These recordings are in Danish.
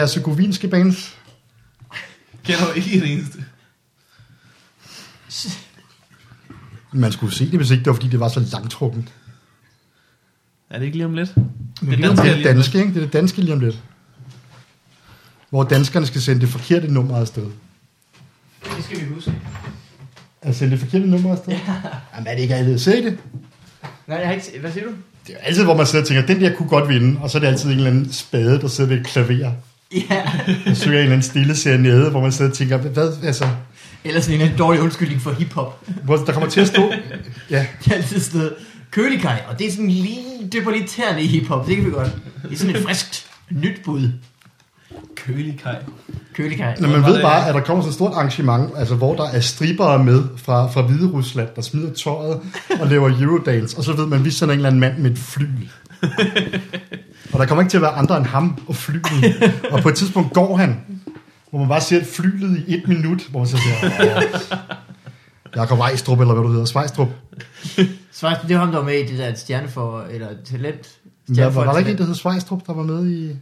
herzegovinske bands? Kender du ikke en eneste? Man skulle se det, hvis ikke det var, fordi det var så langtrukken. Er det ikke lige om lidt? Det er danske er det om danske, ikke? Det er det danske lige om lidt. Hvor danskerne skal sende det forkerte nummer afsted. Det skal vi huske. At sende det forkerte nummer afsted? Ja. Jamen er det ikke altid? Se det. Nej, jeg har ikke... Hvad siger du? Det er jo altid, hvor man sidder og tænker, den der kunne godt vinde, og så er det altid en eller anden spade, der sidder ved et klaver. Ja. Og søger en eller anden stille serenade, hvor man sidder og tænker, hvad, altså, Ellers en en dårlig undskyldning for hiphop. hvor der kommer til at stå... Ja, Det er altid sådan noget kølikaj, og det er sådan lige dypper lidt tæerne i hiphop. Det kan vi godt. Det er sådan et friskt nyt bud. Kølig kaj. Kølikaj. Når man ved bare, at der kommer sådan et stort arrangement, altså hvor der er stribere med fra, fra Hvide Rusland, der smider tøjet og laver Eurodance, og så ved man, at vi sender en eller anden mand med et fly. og der kommer ikke til at være andre end ham og flyet. Og på et tidspunkt går han, hvor man bare ser flyet i et minut, hvor man så siger, "Åh, Jakob Ejstrup, eller hvad du hedder, Svejstrup. Svejs, det var ham, der var med i det der stjerne for, eller talent. Ja, var, var der ikke en, der hed Svejstrup, der var med i...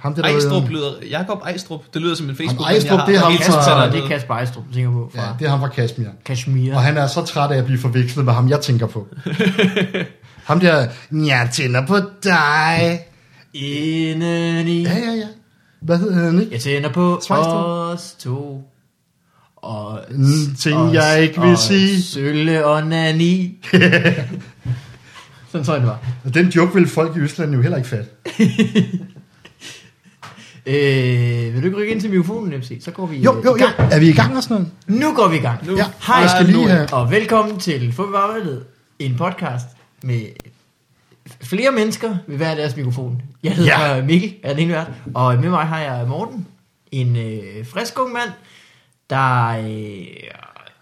Ham der, der Ejstrup lyder... Jakob Ejstrup. Det lyder som en facebook Ejstrup, det er ham fra- det er Kasper Ejstrup, du tænker på, fra ja, det er ham fra Kashmir. Kashmir. Og han er så træt af at blive forvekslet med ham, jeg tænker på. ham der, jeg tænder på dig. Inden i... Ja, ja, ja. Hvad hedder han ikke? Jeg tænder på Svejstrup. os to. Og Mm, ting, og- jeg ikke vil og sige. Sølle og nani. Sådan tror jeg, det var. Og den joke vil folk i Østland jo heller ikke fatte. Øh, vil du ikke rykke ind til mikrofonen, MC? Så går vi Jo, jo, i jo. gang. Er vi i gang og sådan noget? Nu går vi i gang. Nu. Ja, Hej, jeg skal lige have... og velkommen til Fodboldvarmelet, en podcast med flere mennesker ved hver deres mikrofon. Jeg hedder ja. Mikkel, er den ene vært, og med mig har jeg Morten, en øh, frisk ung mand, der øh,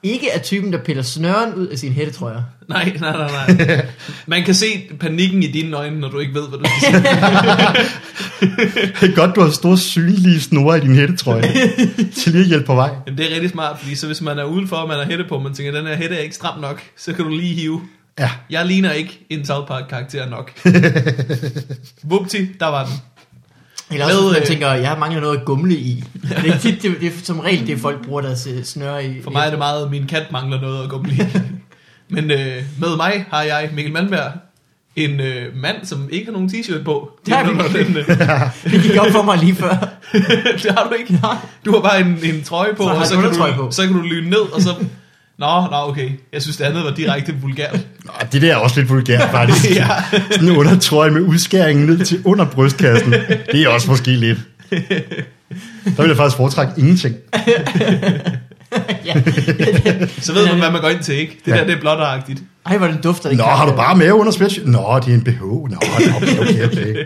ikke er typen, der piller snøren ud af sine hættetrøjer. Nej, nej, nej, nej. Man kan se panikken i dine øjne, når du ikke ved, hvad du skal sige. Det er godt, du har store synlige snore i din hættetrøje. til lige at hjælpe på vej. Men det er rigtig smart, fordi så hvis man er udenfor, og man har hætte på, og man tænker, den her hætte er ikke stram nok, så kan du lige hive. Ja, Jeg ligner ikke en South Park karakter nok. Vupti, der var den. Eller også, Med, man øh, tænker, jeg har manglet noget at gumle i. Det er, tit, det, det er som regel det, folk bruger deres øh, snøre i. For mig er det meget, min kat mangler noget at gå i. Men øh, med mig har jeg, Mikkel Malmberg, en øh, mand, som ikke har nogen t-shirt på. Det ikke. den, øh, Det gik op for mig lige før. det har du ikke. Nej. Du har bare en, en trøje på, Så har og så en kan, du, på. så kan du lyne ned, og så... Nå, nå, okay. Jeg synes, det andet var direkte vulgært. Nå, det der er også lidt vulgært, faktisk. ja. Sådan en undertrøje med udskæringen ned til under brystkassen. Det er også måske lidt. Der vil jeg faktisk foretrække ingenting. ja. Så ved man, hvad man går ind til, ikke? Det Ja. der, det er blotteragtigt. Ej, hvor den dufter. det Nå, har du bare mave under sweatshirt? Nå, det er en BH. Nå, okay, okay, okay.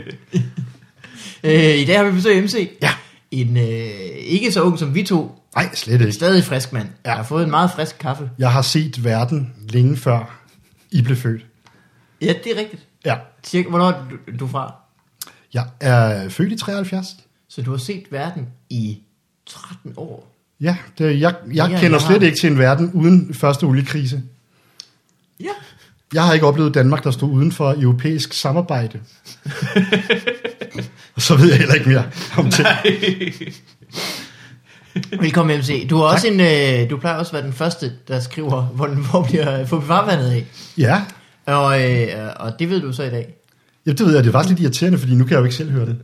Øh, I dag har vi besøg MC. Ja. En øh, ikke så ung som vi to, Nej, slet ikke. stadig frisk mand. Ja. Jeg har fået en meget frisk kaffe. Jeg har set verden længe før I blev født. Ja, det er rigtigt. Ja. Cirka, hvornår er du, du fra? Jeg er født i 73. Så du har set verden i 13 år. Ja, det, jeg, jeg Ja, kender jeg slet har- ikke til en verden uden første oliekrise. Ja. Jeg har ikke oplevet Danmark, der stod uden for europæisk samarbejde. Og så ved jeg heller ikke mere om det. Velkommen MC. Du, er også en, øh, du plejer også at være den første, der skriver, hvor, hvor bliver får vi farvandet af. Ja, Og, øh, og det ved du så i dag. ja, det ved jeg. Det er faktisk lidt irriterende, fordi nu kan jeg jo ikke selv høre det.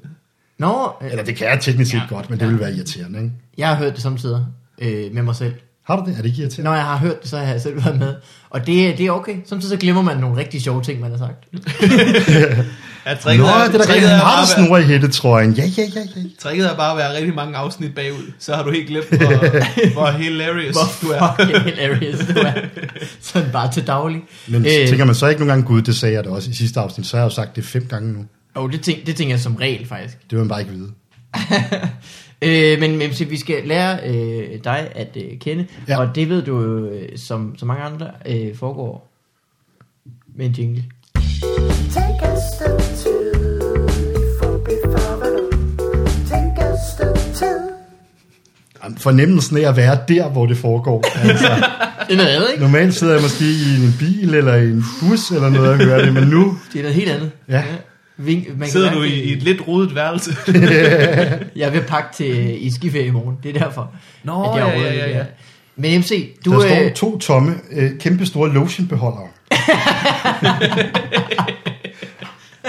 Nå, øh, Eller det kan jeg teknisk set Ja. godt, men det vil være irriterende, ikke? jeg har hørt det samtidig øh, med mig selv. Har du det? Er det ikke irriterende? Når jeg har hørt det, så har jeg selv været med. Og det, det er okay. Samtidig så glemmer man nogle rigtig sjove ting, man har sagt. Ja, Nå, tricket, det er da rigtigt. er det at være, snore i hættetrøjen. Ja, ja, ja, ja. tricket er bare at være rigtig mange afsnit bagud. Så har du helt glemt, hvor, hvor hilarious Hvor du er. hilarious du er. Sådan bare til daglig. Men Øh, tænker man så ikke nogle gange, gud, det sagde jeg da også i sidste afsnit, så har jeg jo sagt det fem gange nu. Oh, det, tænker, det tænker jeg som regel faktisk. Det vil man bare ikke vide. Øh, men men vi skal lære øh, dig at øh, kende, ja. Og det ved du jo, øh, som, som mange andre øh, foregår med en jingle. Take a step. Jamen, Fornemmelsen af at være der, hvor det foregår. Altså, Det er noget andet, ikke? normalt sidder jeg måske i en bil eller i en bus eller noget og hører det, men nu, Det er noget helt andet. Ja. Ving, man kan Sidder du mærke i, i et lidt rodet værelse? Jeg vil pakke til i skiferie i morgen. Det er derfor. Nå, at jeg ja, ja, ja, ja. er. Men MC, du... Der står øh, to tomme, øh, kæmpe store lotionbeholdere.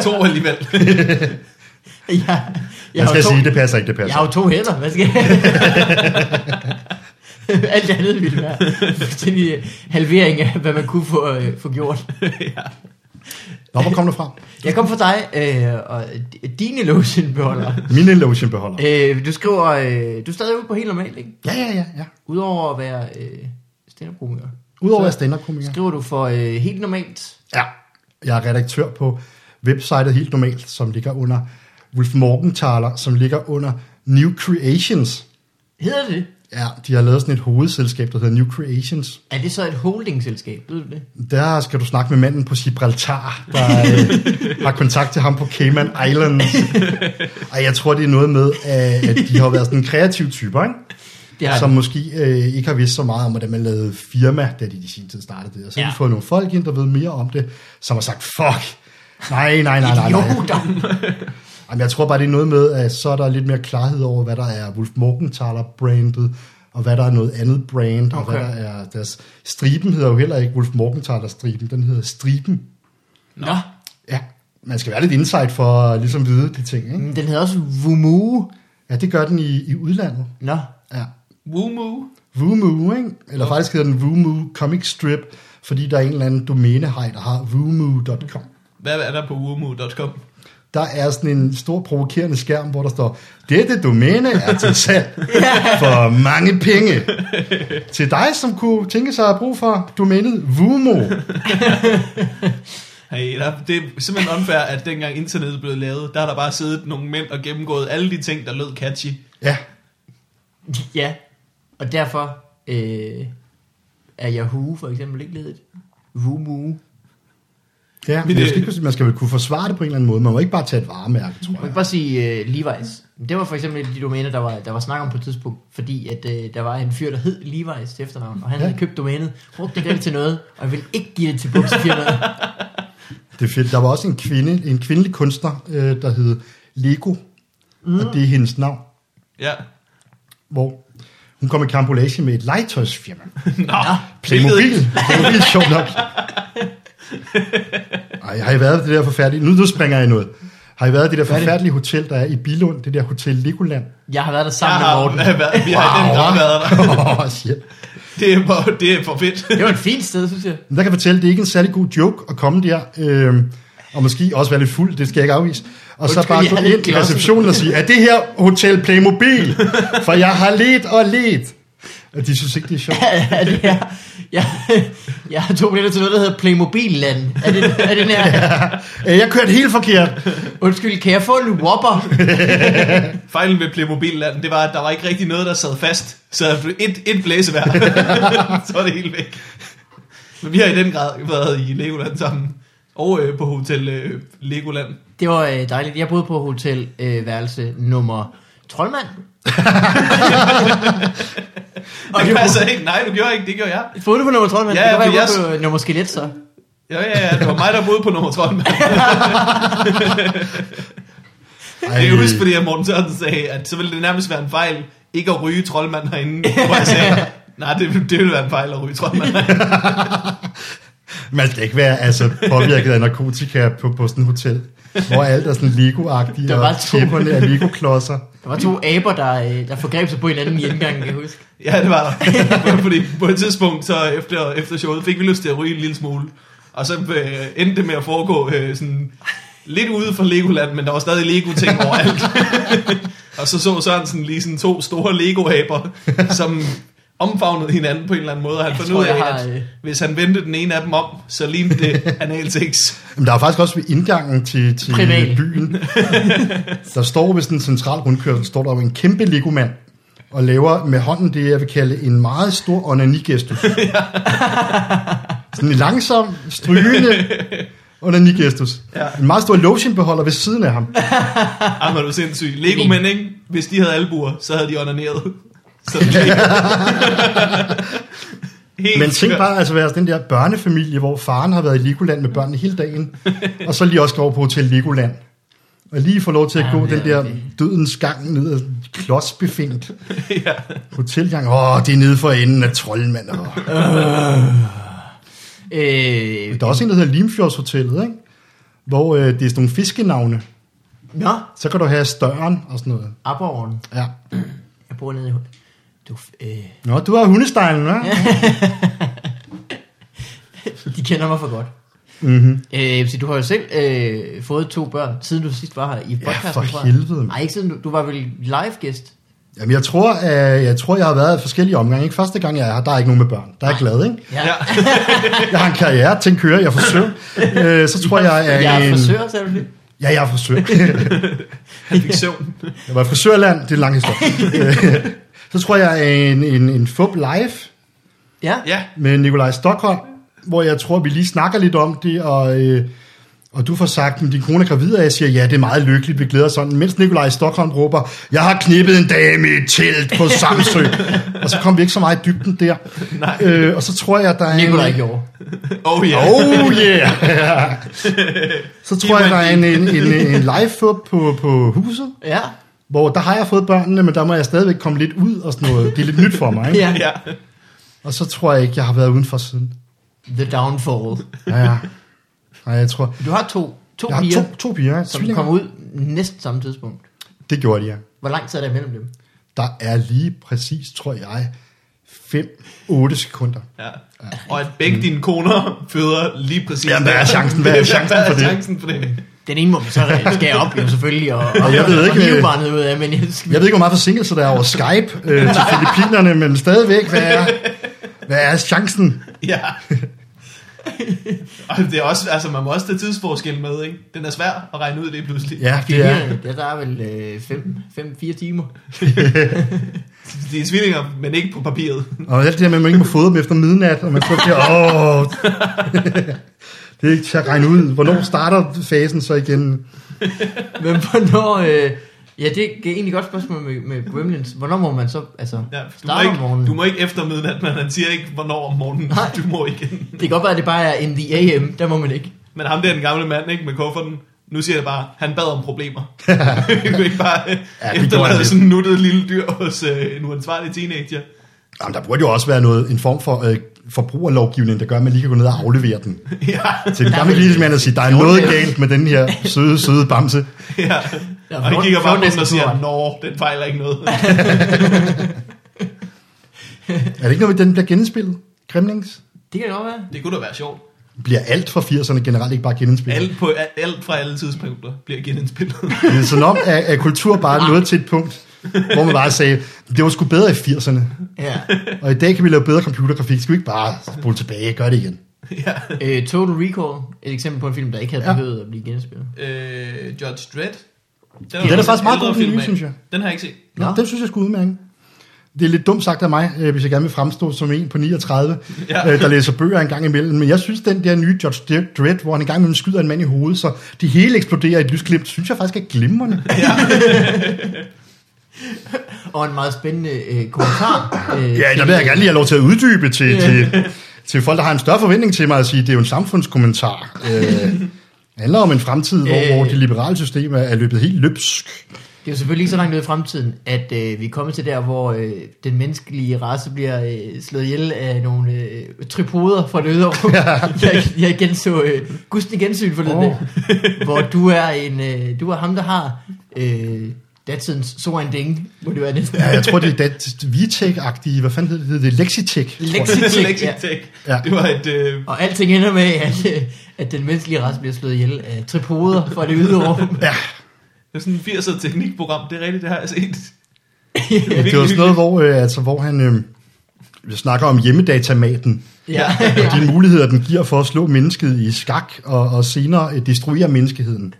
To alligevel. jeg, jeg, Jeg har skal to, sige, det passer ikke, det jeg passer. har jo to hænder. Hvad skal jeg? Alt andet ville være fuldstændig øh, halvering af, hvad man kunne få, øh, få gjort. Nå, hvor kom du fra? Jeg kom fra dig, øh, og dine lotionbeholdere. Mine lotionbeholdere. Øh, du skriver, øh, du er stadig ude på helt normalt, ikke? Ja, ja, ja. ja. Udover at være øh, stand-up-komiker. Udover at Så stand komiker Skriver du for øh, helt normalt? Ja, jeg er redaktør på websitet Helt Normalt, som ligger under Wolf Morgenthaler, som ligger under New Creations. Hedder det? Ja, de har lavet sådan et hovedselskab, der hedder New Creations. Er det så et holdingselskab? Ved du det? Der skal du snakke med manden på Gibraltar, der øh, har kontakt til ham på Cayman Islands. Ej, jeg tror, det er noget med, øh, at de har været sådan en kreativ typer, ikke? Det har som måske øh, ikke har vidst så meget om, hvordan man lavede firma, da de i sin tid startede det. Og så har Ja. de fået nogle folk ind, der ved mere om det, som har sagt, fuck, nej, nej, nej, nej, nej. Jamen, jeg tror bare, det er noget med, at så er der lidt mere klarhed over, hvad der er Wolf Morgenthaler brandet, og hvad der er noget andet brand, og Okay. hvad der er deres... Striben hedder jo heller ikke Wolf Morgenthaler striben, den hedder Striben. Nå, Ja, man skal være lidt insight for at ligesom vide de ting, ikke? men den hedder også Vumu. Ja, det gør den i, i udlandet. Nå, Ja. Woomoo. Vumu, ikke? Eller Okay. faktisk hedder den Vumu Comic Strip, fordi der er en eller anden domænehej, der har vumu.com. Hvad er der på woomoo.com? Der er sådan en stor provokerende skærm, hvor der står, dette domæne er til salg for mange penge. Til dig, som kunne tænke sig at bruge for domænet Vumo. Hey, der, det er simpelthen unfair, at dengang internettet blev lavet, der har der bare siddet nogle mænd og gennemgået alle de ting, der lød catchy. Ja, ja. Og derfor øh, er Yahoo for eksempel ikke ledet. Vumu. Ja. Men det- det, skal, man skal vel kunne forsvare det på en eller anden måde. Man må ikke bare tage et varemærke, tror Man kan jeg. bare sige uh, Levi's. Det var for eksempel de domæner, der var, der var snak om på et tidspunkt, fordi at, uh, der var en fyr, der hed Levi's til efternavn, og han Ja. havde købt domænet, brugte det til noget, og jeg ville ikke give det til buksefirmaet. Det er fedt. Der var også en kvinde, en kvindelig kunstner, øh, der hed Lego, mm. og det er hendes navn, Ja. hvor hun kom i kampolage med et legetøjsfirma. Nå, Playmobil. Playmobil sjovt nok. Ej, har I været det der forfærdelige... Nu, nu springer jeg i noget. Har I været det der er forfærdelige hotel, der er i Bilund? Det der Hotel Legoland? Jeg har været der Jeg sammen med har Morten. været, vi har wow, den grad været der. Åh, oh, shit. Det er, for, det er for fedt. Det var et fint sted, synes jeg. Men der kan jeg fortælle, det er ikke en særlig god joke at komme der, øh, og måske også være lidt fuld, det skal jeg ikke afvise. Og så Undskyld, bare jeg gå ind i receptionen og sige, er det her Hotel Playmobil? For jeg har let og let. Og de synes ikke, det er sjovt. er det her? Jeg, jeg har to billetter til noget, der hedder Playmobil-land. Er det, er det her? Øh, Jeg kørte helt forkert. Undskyld, kan jeg få en Whopper? Fejlen ved Playmobil-land, det var, at der var ikke rigtig noget, der sad fast. Så et, et blæsevejr, så var det helt væk. Men vi har i den grad været i Legoland sammen. Og øh, på Hotel øh, Legoland. Det var øh, dejligt. Jeg boede på hotel øh, værelse nummer Troldmand. Og det passer ikke. Nej, du gjorde ikke. Det gjorde jeg. Boede du på nummer Troldmand? Ja, det for jeg jeg- boede på nummer Skelet så. Ja, ja, ja. Det var mig, der boede på nummer 12. Ej, Jeg kan huske, fordi Morten Sørensen sagde, at så ville det nærmest være en fejl, ikke at ryge troldmand herinde. Hvor jeg sagde, nej, det, det ville være en fejl at ryge troldmand herinde. Man skal ikke være altså, påvirket af narkotika på, på sådan et hotel, hvor alt er sådan Lego-agtige, Der og var to. er Lego-klodser. Der var to aber, der, øh, der forgreb sig på hinanden i indgangen, kan jeg huske. Ja, det var der. Fordi på et tidspunkt, så efter, efter showet, fik vi lyst til at ryge en lille smule. Og så øh, endte det med at foregå øh, sådan lidt ude for Legoland, men der var stadig Lego-ting overalt. og så så Sørensen lige sådan to store Lego-aber, som omfavnede hinanden på en eller anden måde. Og han Jeg fandt ud af, har, at øh, hvis han vendte den ene af dem om, så lignede det analsex. Men der er faktisk også ved indgangen til, til byen, der står ved sådan en central rundkørsel, står der en kæmpe Lego-mand, og laver med hånden det, jeg vil kalde en meget stor onanigestus. sådan en langsom, strygende onanigestus. Ja. En meget stor lotionbeholder ved siden af ham. Var du sindssyg. Lego mænd, ikke? Hvis de havde albuer, så havde de onaneret. Så Men tænk bare altså være den der børnefamilie, hvor faren har været i Legoland med børnene hele dagen, og så lige også går over på Hotel Legoland. Og lige få lov til at Ja, gå er den der rigtigt. dødens gang ned ad klodsbefængt ja. hotelgang. Åh, det er nede for enden af troldmand. Åh. Øh, Der er også en, der hedder Limfjordshotellet, ikke? Hvor øh, det er sådan nogle fiskenavne. Nå, Så kan du have støren og sådan noget. Aborren. Ja. Jeg bor nede i... Du, øh, Nå, du har hundestejlen, hva'? de kender mig for godt. Mm-hmm. Øh, så du har jo selv øh, fået to børn, siden du sidst var her i podcasten. for tror jeg. helvede. Nej, ikke siden du, du var vel live-gæst. Jamen, jeg tror, øh, jeg tror, jeg har været i forskellige omgange. Ikke? Første gang, jeg er her, der er ikke nogen med børn. Der er jeg glad, ikke? Ja, ja. Jeg har en karriere, ting kører, jeg er frisør. Øh, så tror jeg, jeg er jeg er en... frisør, sagde du det? Ja, jeg er frisør. Han fik søvn. Jeg var i frisørland, det er en lang historie. Øh, så tror jeg, er en, en, en FUB live Ja. Ja, med Nikolaj Stockholm, hvor jeg tror, vi lige snakker lidt om det, og, øh, og du får sagt, at din kone er gravid, og jeg siger, ja, det er meget lykkeligt, vi glæder os sådan, mens Nikolaj Stockholm råber, jeg har knippet en dame i et telt på Samsø, og så kom vi ikke så meget i dybden der. Nej. Øh, og så tror jeg, der er Nikolaj en... gjorde. oh ja. Oh yeah! så tror jeg, der er en, en, en, en live fub på, på huset, Ja. Hvor der har jeg fået børnene, men der må jeg stadigvæk komme lidt ud og sådan noget. Det er lidt nyt for mig, ikke? ja. Ja. Og så tror jeg ikke, jeg har været udenfor siden. The Downfall. Ja, ja. Nej, jeg tror... Du har to, to Jeg har piger, to, to piger, som tvillinger. kom ud næsten samme tidspunkt. Det gjorde de, ja. Hvor lang tid er der imellem dem? Der er lige præcis, tror jeg, 5-8 sekunder. ja. Og at begge dine koner føder lige præcis Jamen, hvad er der. chancen? Hvad er chancen Hvad for er det? chancen for det? Den ene må man så skære op jo selvfølgelig, og, og, jeg ved og ikke, hive øh, barnet ud af, men jeg, skal, Jeg ved ikke, hvor meget forsinkelse der er over Skype øh, til Filippinerne, men stadigvæk, hvad er, hvad er chancen? Ja. Og det er også, altså man må også tage tidsforskel med, ikke? Den er svær at regne ud det pludselig. Ja, det er... det der er vel 5-4 timer. De er tvillinger, men ikke på papiret. Og alt det her med, at man ikke må fodre dem efter midnat, og man står der, åh... Det er ikke til at regne ud. Hvornår starter fasen så igen? Men hvornår... Øh, ja, det er egentlig et godt spørgsmål med, med Gremlins. Hvornår må man så altså, Ja, du, må starte om ikke, morgenen? du må ikke efter midnat, men han siger ikke, hvornår om morgenen. Nej. Du må ikke. Det kan godt være, at det bare er in the AM. Der må man ikke. Men ham der, den gamle mand, ikke, med kufferten, nu siger jeg bare, han bad om problemer. Vi kunne ikke bare Ja, efterlade sådan en nuttet lille dyr hos øh, en uansvarlig teenager. Jamen, der burde jo også være noget, en form for øh, forbrugerlovgivning, der gør, at man lige kan gå ned og aflevere den. ja, Til den gamle grisemand og sige, der er noget galt med den her søde, søde bamse. ja. Ja, Og han kigger bare på den og siger, nå, den fejler ikke noget. Er det ikke noget, med, den bliver genindspillet? Gremlings? Det kan det godt være. Det kunne da være sjovt. Bliver alt fra 80'erne generelt ikke bare genindspillet? Alt, på, alt fra alle tidspunkter bliver genindspillet. Det er sådan om, at, at kultur bare er nået til et punkt, hvor man bare sagde, det var sgu bedre i 80'erne. Ja. Og i dag kan vi lave bedre computergrafik. Skal vi ikke bare spole tilbage og gøre det igen? ja. Øh, Total Recall. Et eksempel på en film, der ikke havde Ja. behøvet at blive genspillet. Øh, Judge Dredd. Den, Den er faktisk meget god, den nye, synes jeg. Den har jeg ikke set. Nå, Nå. den synes jeg skulle udmærke. Det er lidt dumt sagt af mig, øh, hvis jeg gerne vil fremstå som en på 39, Ja. øh, der læser bøger en gang imellem. Men jeg synes, den der nye Judge Dredd, hvor han en gang imellem skyder en mand i hovedet, så de hele eksploderer i et lysglimt, synes jeg faktisk er glimrende. Og en meget spændende øh, kommentar. Øh, Ja, der vil jeg gerne lige have lov til at uddybe til, til, til folk, der har en større forventning til mig at sige, det er jo en samfundskommentar. Øh, det handler om en fremtid, hvor, Øh. hvor det liberale system er, løbet helt løbsk. Det er jo selvfølgelig ikke så langt ud i fremtiden, at øh, vi er kommet til der, hvor øh, den menneskelige race bliver øh, slået ihjel af nogle øh, tripoder fra det ydre rum. jeg, jeg igen så øh, Gusten gensyn forleden oh. hvor du er, en, øh, du er ham, der har øh, datidens so en ding, hvor du er næsten Ja, jeg tror, det er dat, Vitek-agtige, hvad fanden hedder det? Det er jeg. Lexitech. Lexitech. Ja. Det var et... Øh, Og alting ender med, at, at den menneskelige race bliver slået ihjel af tripoder fra det ydre rum. Ja, det er sådan en 80'er teknikprogram. Det er rigtigt, det har jeg set. Ja, det var sådan noget, hvor, øh, altså, hvor han øh, vi snakker om hjemmedatamaten, ja. og de muligheder, den giver for at slå mennesket i skak, og, og senere øh, destruere menneskeheden.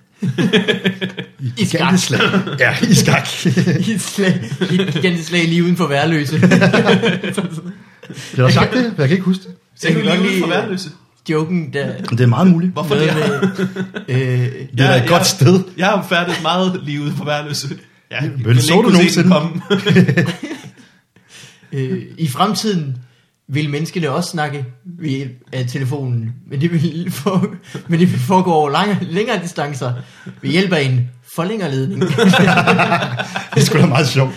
I, I skak. slag. Ja, i skak. I et, slag, i et gigantisk slag lige uden for værløse. Bliver der sagt det? Jeg kan ikke huske det. Så kan Jeg kan lige fra lide- værløse. Joken der. Det er meget muligt. Hvorfor det? med, øh, Det er et Ja, godt sted. Jeg har færdet meget lige ude på værløse. Ja, Men så du nogensinde? øh, I fremtiden vil menneskene også snakke ved af telefonen, men det vil, for, men det vil foregå over lange, længere distancer ved hjælp af en forlængerledning. Det er sgu da meget sjovt.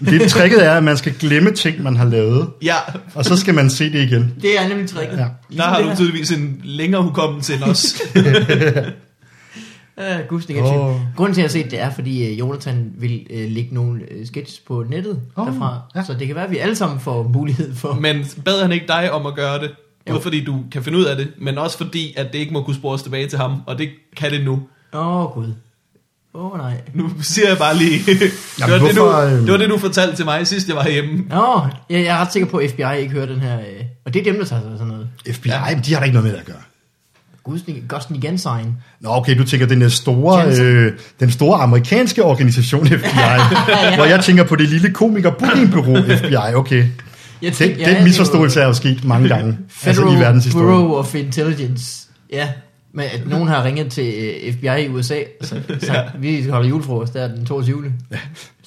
Det tricket er, at man skal glemme ting, man har lavet, Ja, og så skal man se det igen. Det er nemlig tricket. Ja. der har du tydeligvis en længere hukommelse end os. Ja, Gusning Åh. oh. Grunden til, at jeg har set det, er, fordi uh, Jonathan vil uh, lægge nogle uh, sketches på nettet oh, derfra. ja. Så det kan være, at vi alle sammen får mulighed for... Men bad han ikke dig om at gøre det? Både Jo. fordi du kan finde ud af det, men også fordi, at det ikke må kunne spores tilbage til ham, og det kan det nu. Åh, oh, Gud. Åh, oh, nej. Nu siger jeg bare lige, det, Jamen, var det, du, hvorfor, øhm? det var det, du fortalte til mig sidst, jeg var hjemme. Nå, jeg, jeg er ret sikker på, at FBI ikke hører den her... Uh, og det er dem, der tager sig sådan noget. FBI, ja. de har da ikke noget med det at gøre. Gusning, Gosten igen sign. Nå, okay, du tænker den store, Jensen. øh, den store amerikanske organisation FBI, hvor jeg tænker på det lille komiker bookingbureau FBI, okay. Jeg Den, den misforståelse er jo sket mange gange altså Federal i verdenshistorien. Bureau of Intelligence. Ja, men at nogen har ringet til uh, FBI i USA, så, så vi holder julefrokost der den 22. Ja.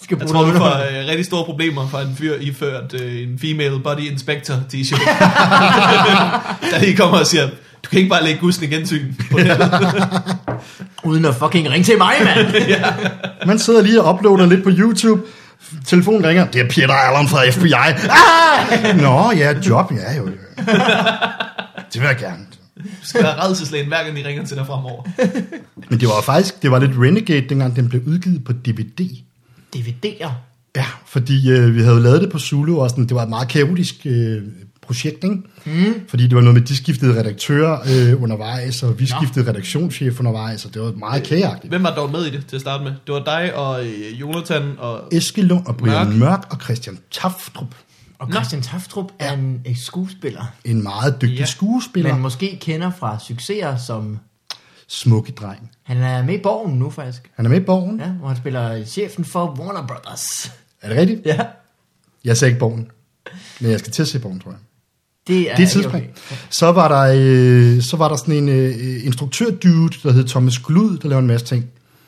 Skal Jeg bruge tror, noget får øh, rigtig store problemer fra en fyr iført øh, en female body inspector t-shirt. Der lige kommer og siger, du kan ikke bare lægge gussen i gensyn. Uden at fucking ringe til mig, mand. Man sidder lige og uploader lidt på YouTube. Telefonen ringer. Det er Peter Allen fra FBI. Ah! Nå, ja, job. Ja, jo. jo. Det vil jeg gerne. Du skal være redselslagen, hver gang de ringer til dig fremover. Men det var faktisk, det var lidt Renegade, dengang den blev udgivet på DVD. DVD'er. Ja, fordi øh, vi havde lavet det på Zulu, og sådan, det var et meget kaotisk øh, projekt, ikke? Mm. Fordi det var noget med, de skiftede redaktører øh, undervejs, og vi skiftede redaktionschef undervejs, og det var meget kageagtigt. Hvem var dog med i det til at starte med? Det var dig og øh, Jonathan og... Eskelund og Brian Mørk. Mørk, og Christian Taftrup. Og Christian Taftrup er en øh, skuespiller, En meget dygtig Ja. skuespiller. man måske kender fra succeser som... Smukke dreng. Han er med i Borgen nu, faktisk. Han er med i Borgen. Ja. Hvor han spiller chefen for Warner Brothers. Er det rigtigt? Ja. Jeg ser ikke Borgen. Men jeg skal til at se Borgen, tror jeg. Det er, Det er ikke okay. Så var der, øh, så var der sådan en øh, instruktør-dude, der hed Thomas Glud, der lavede en masse ting.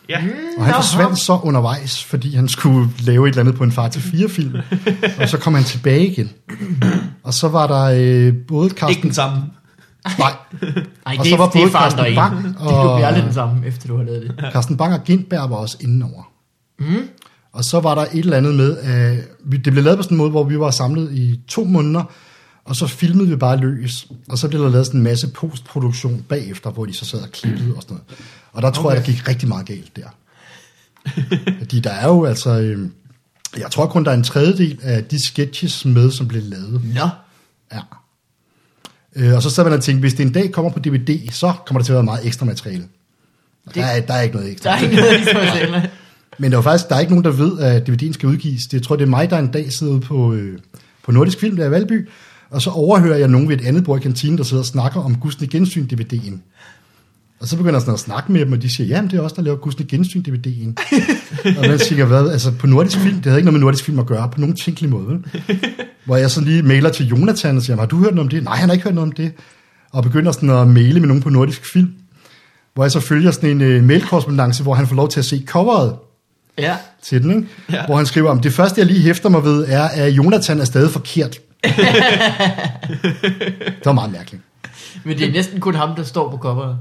Ja, Og han forsvandt så undervejs, fordi han skulle lave et eller andet på en far til fire film. og så kom han tilbage igen. Og så var der øh, både ikke Carsten... den samme. Nej, Ej, Og det, så var det både Carsten en. Bang Det og- bliver aldrig den samme, efter du har lavet det. Carsten Bang og Gindberg var også indenover. Mm. Og så var der et eller andet med, at det blev lavet på sådan en måde, hvor vi var samlet i to måneder, og så filmede vi bare løs. Og så blev der lavet sådan en masse postproduktion bagefter, hvor de så sad og klippede og sådan noget. Og der tror okay. jeg, der gik rigtig meget galt der. Fordi der er jo altså... Øh, jeg tror kun, der er en tredjedel af de sketches med, som blev lavet. Nå, Ja. Øh, og så sad man og tænkte, hvis det en dag kommer på DVD, så kommer der til at være meget ekstra materiale. Det- Der, er, der er ikke noget ekstra. der er ikke noget, skal fortælle. Men der er faktisk der er ikke nogen, der ved, at DVD'en skal udgives. Det, jeg tror, det er mig, der en dag sidder på, øh, på Nordisk Film, der er i Valby, og så overhører jeg nogen ved et andet bord i kantinen, der sidder og snakker om Gusten Gensyn DVD'en. Og så begynder jeg sådan at snakke med dem, og de siger, jamen det er også der laver Gusten Gensyn DVD'en. og man siger, hvad, altså på Nordisk Film, det havde ikke noget med Nordisk Film at gøre, på nogen tænkelig måde. Hvor jeg så lige mailer til Jonathan og siger, har du hørt noget om det? Nej, han har ikke hørt noget om det. Og begynder sådan at maile med nogen på Nordisk Film, hvor jeg så følger sådan en øh, mailkorrespondance, hvor han får lov til at se coveret Ja. til den, ikke? Ja. Ja. hvor han skriver om, det første, jeg lige hæfter mig ved, er, at Jonathan er stadig forkert. det var meget mærkeligt. Men det er næsten kun ham, der står på coveret.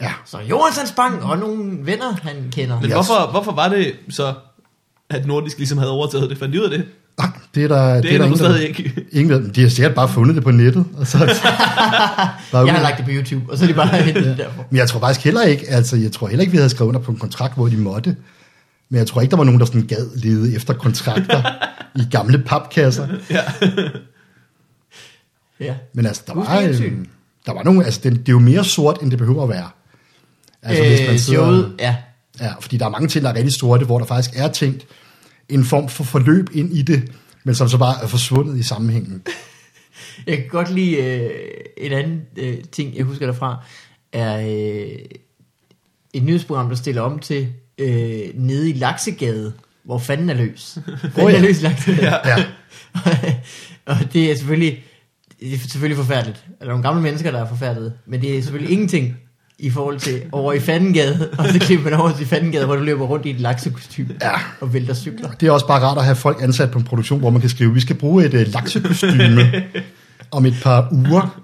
Ja, Så Jonathan Spang og nogle venner, han kender. Men Yes. hvorfor, hvorfor var det så, at Nordisk ligesom havde overtaget det? Fandt de ud af det? nej, det er der, Det er der der ingen, stadig der, ikke. ingen, de har sikkert bare fundet det på nettet. Og så, bare Jeg har lagt det på YouTube, og så er de bare hentet det derfor. Men jeg tror faktisk heller ikke, altså jeg tror heller ikke, vi havde skrevet under på en kontrakt, hvor de måtte. Men jeg tror ikke, der var nogen, der sådan gad lede efter kontrakter i gamle papkasser. Ja. Men altså, der var, øhm, der var nogle, altså det, det er jo mere sort, end det behøver at være. Altså hvis man Øh, sidder, showet, ja. Ja, fordi der er mange ting, der er rigtig sorte, hvor der faktisk er tænkt en form for forløb ind i det, men som så bare er forsvundet i sammenhængen. Jeg kan godt lide øh, en anden øh, ting, jeg husker derfra, er øh, et nyhedsprogram, der stiller om til øh, nede i Laksegade, hvor fanden er løs. Åh, er ja. løs i Laksegade. Ja. og det er selvfølgelig det er selvfølgelig forfærdeligt. Der er nogle gamle mennesker, der er forfærdelige, men det er selvfølgelig ingenting i forhold til over i Fandengade, og så klipper man over til Fandengade, hvor du løber rundt i et laksekostyme Ja. og vælter cykler. Det er også bare rart at have folk ansat på en produktion, hvor man kan skrive, vi skal bruge et uh, laksekostyme om et par uger.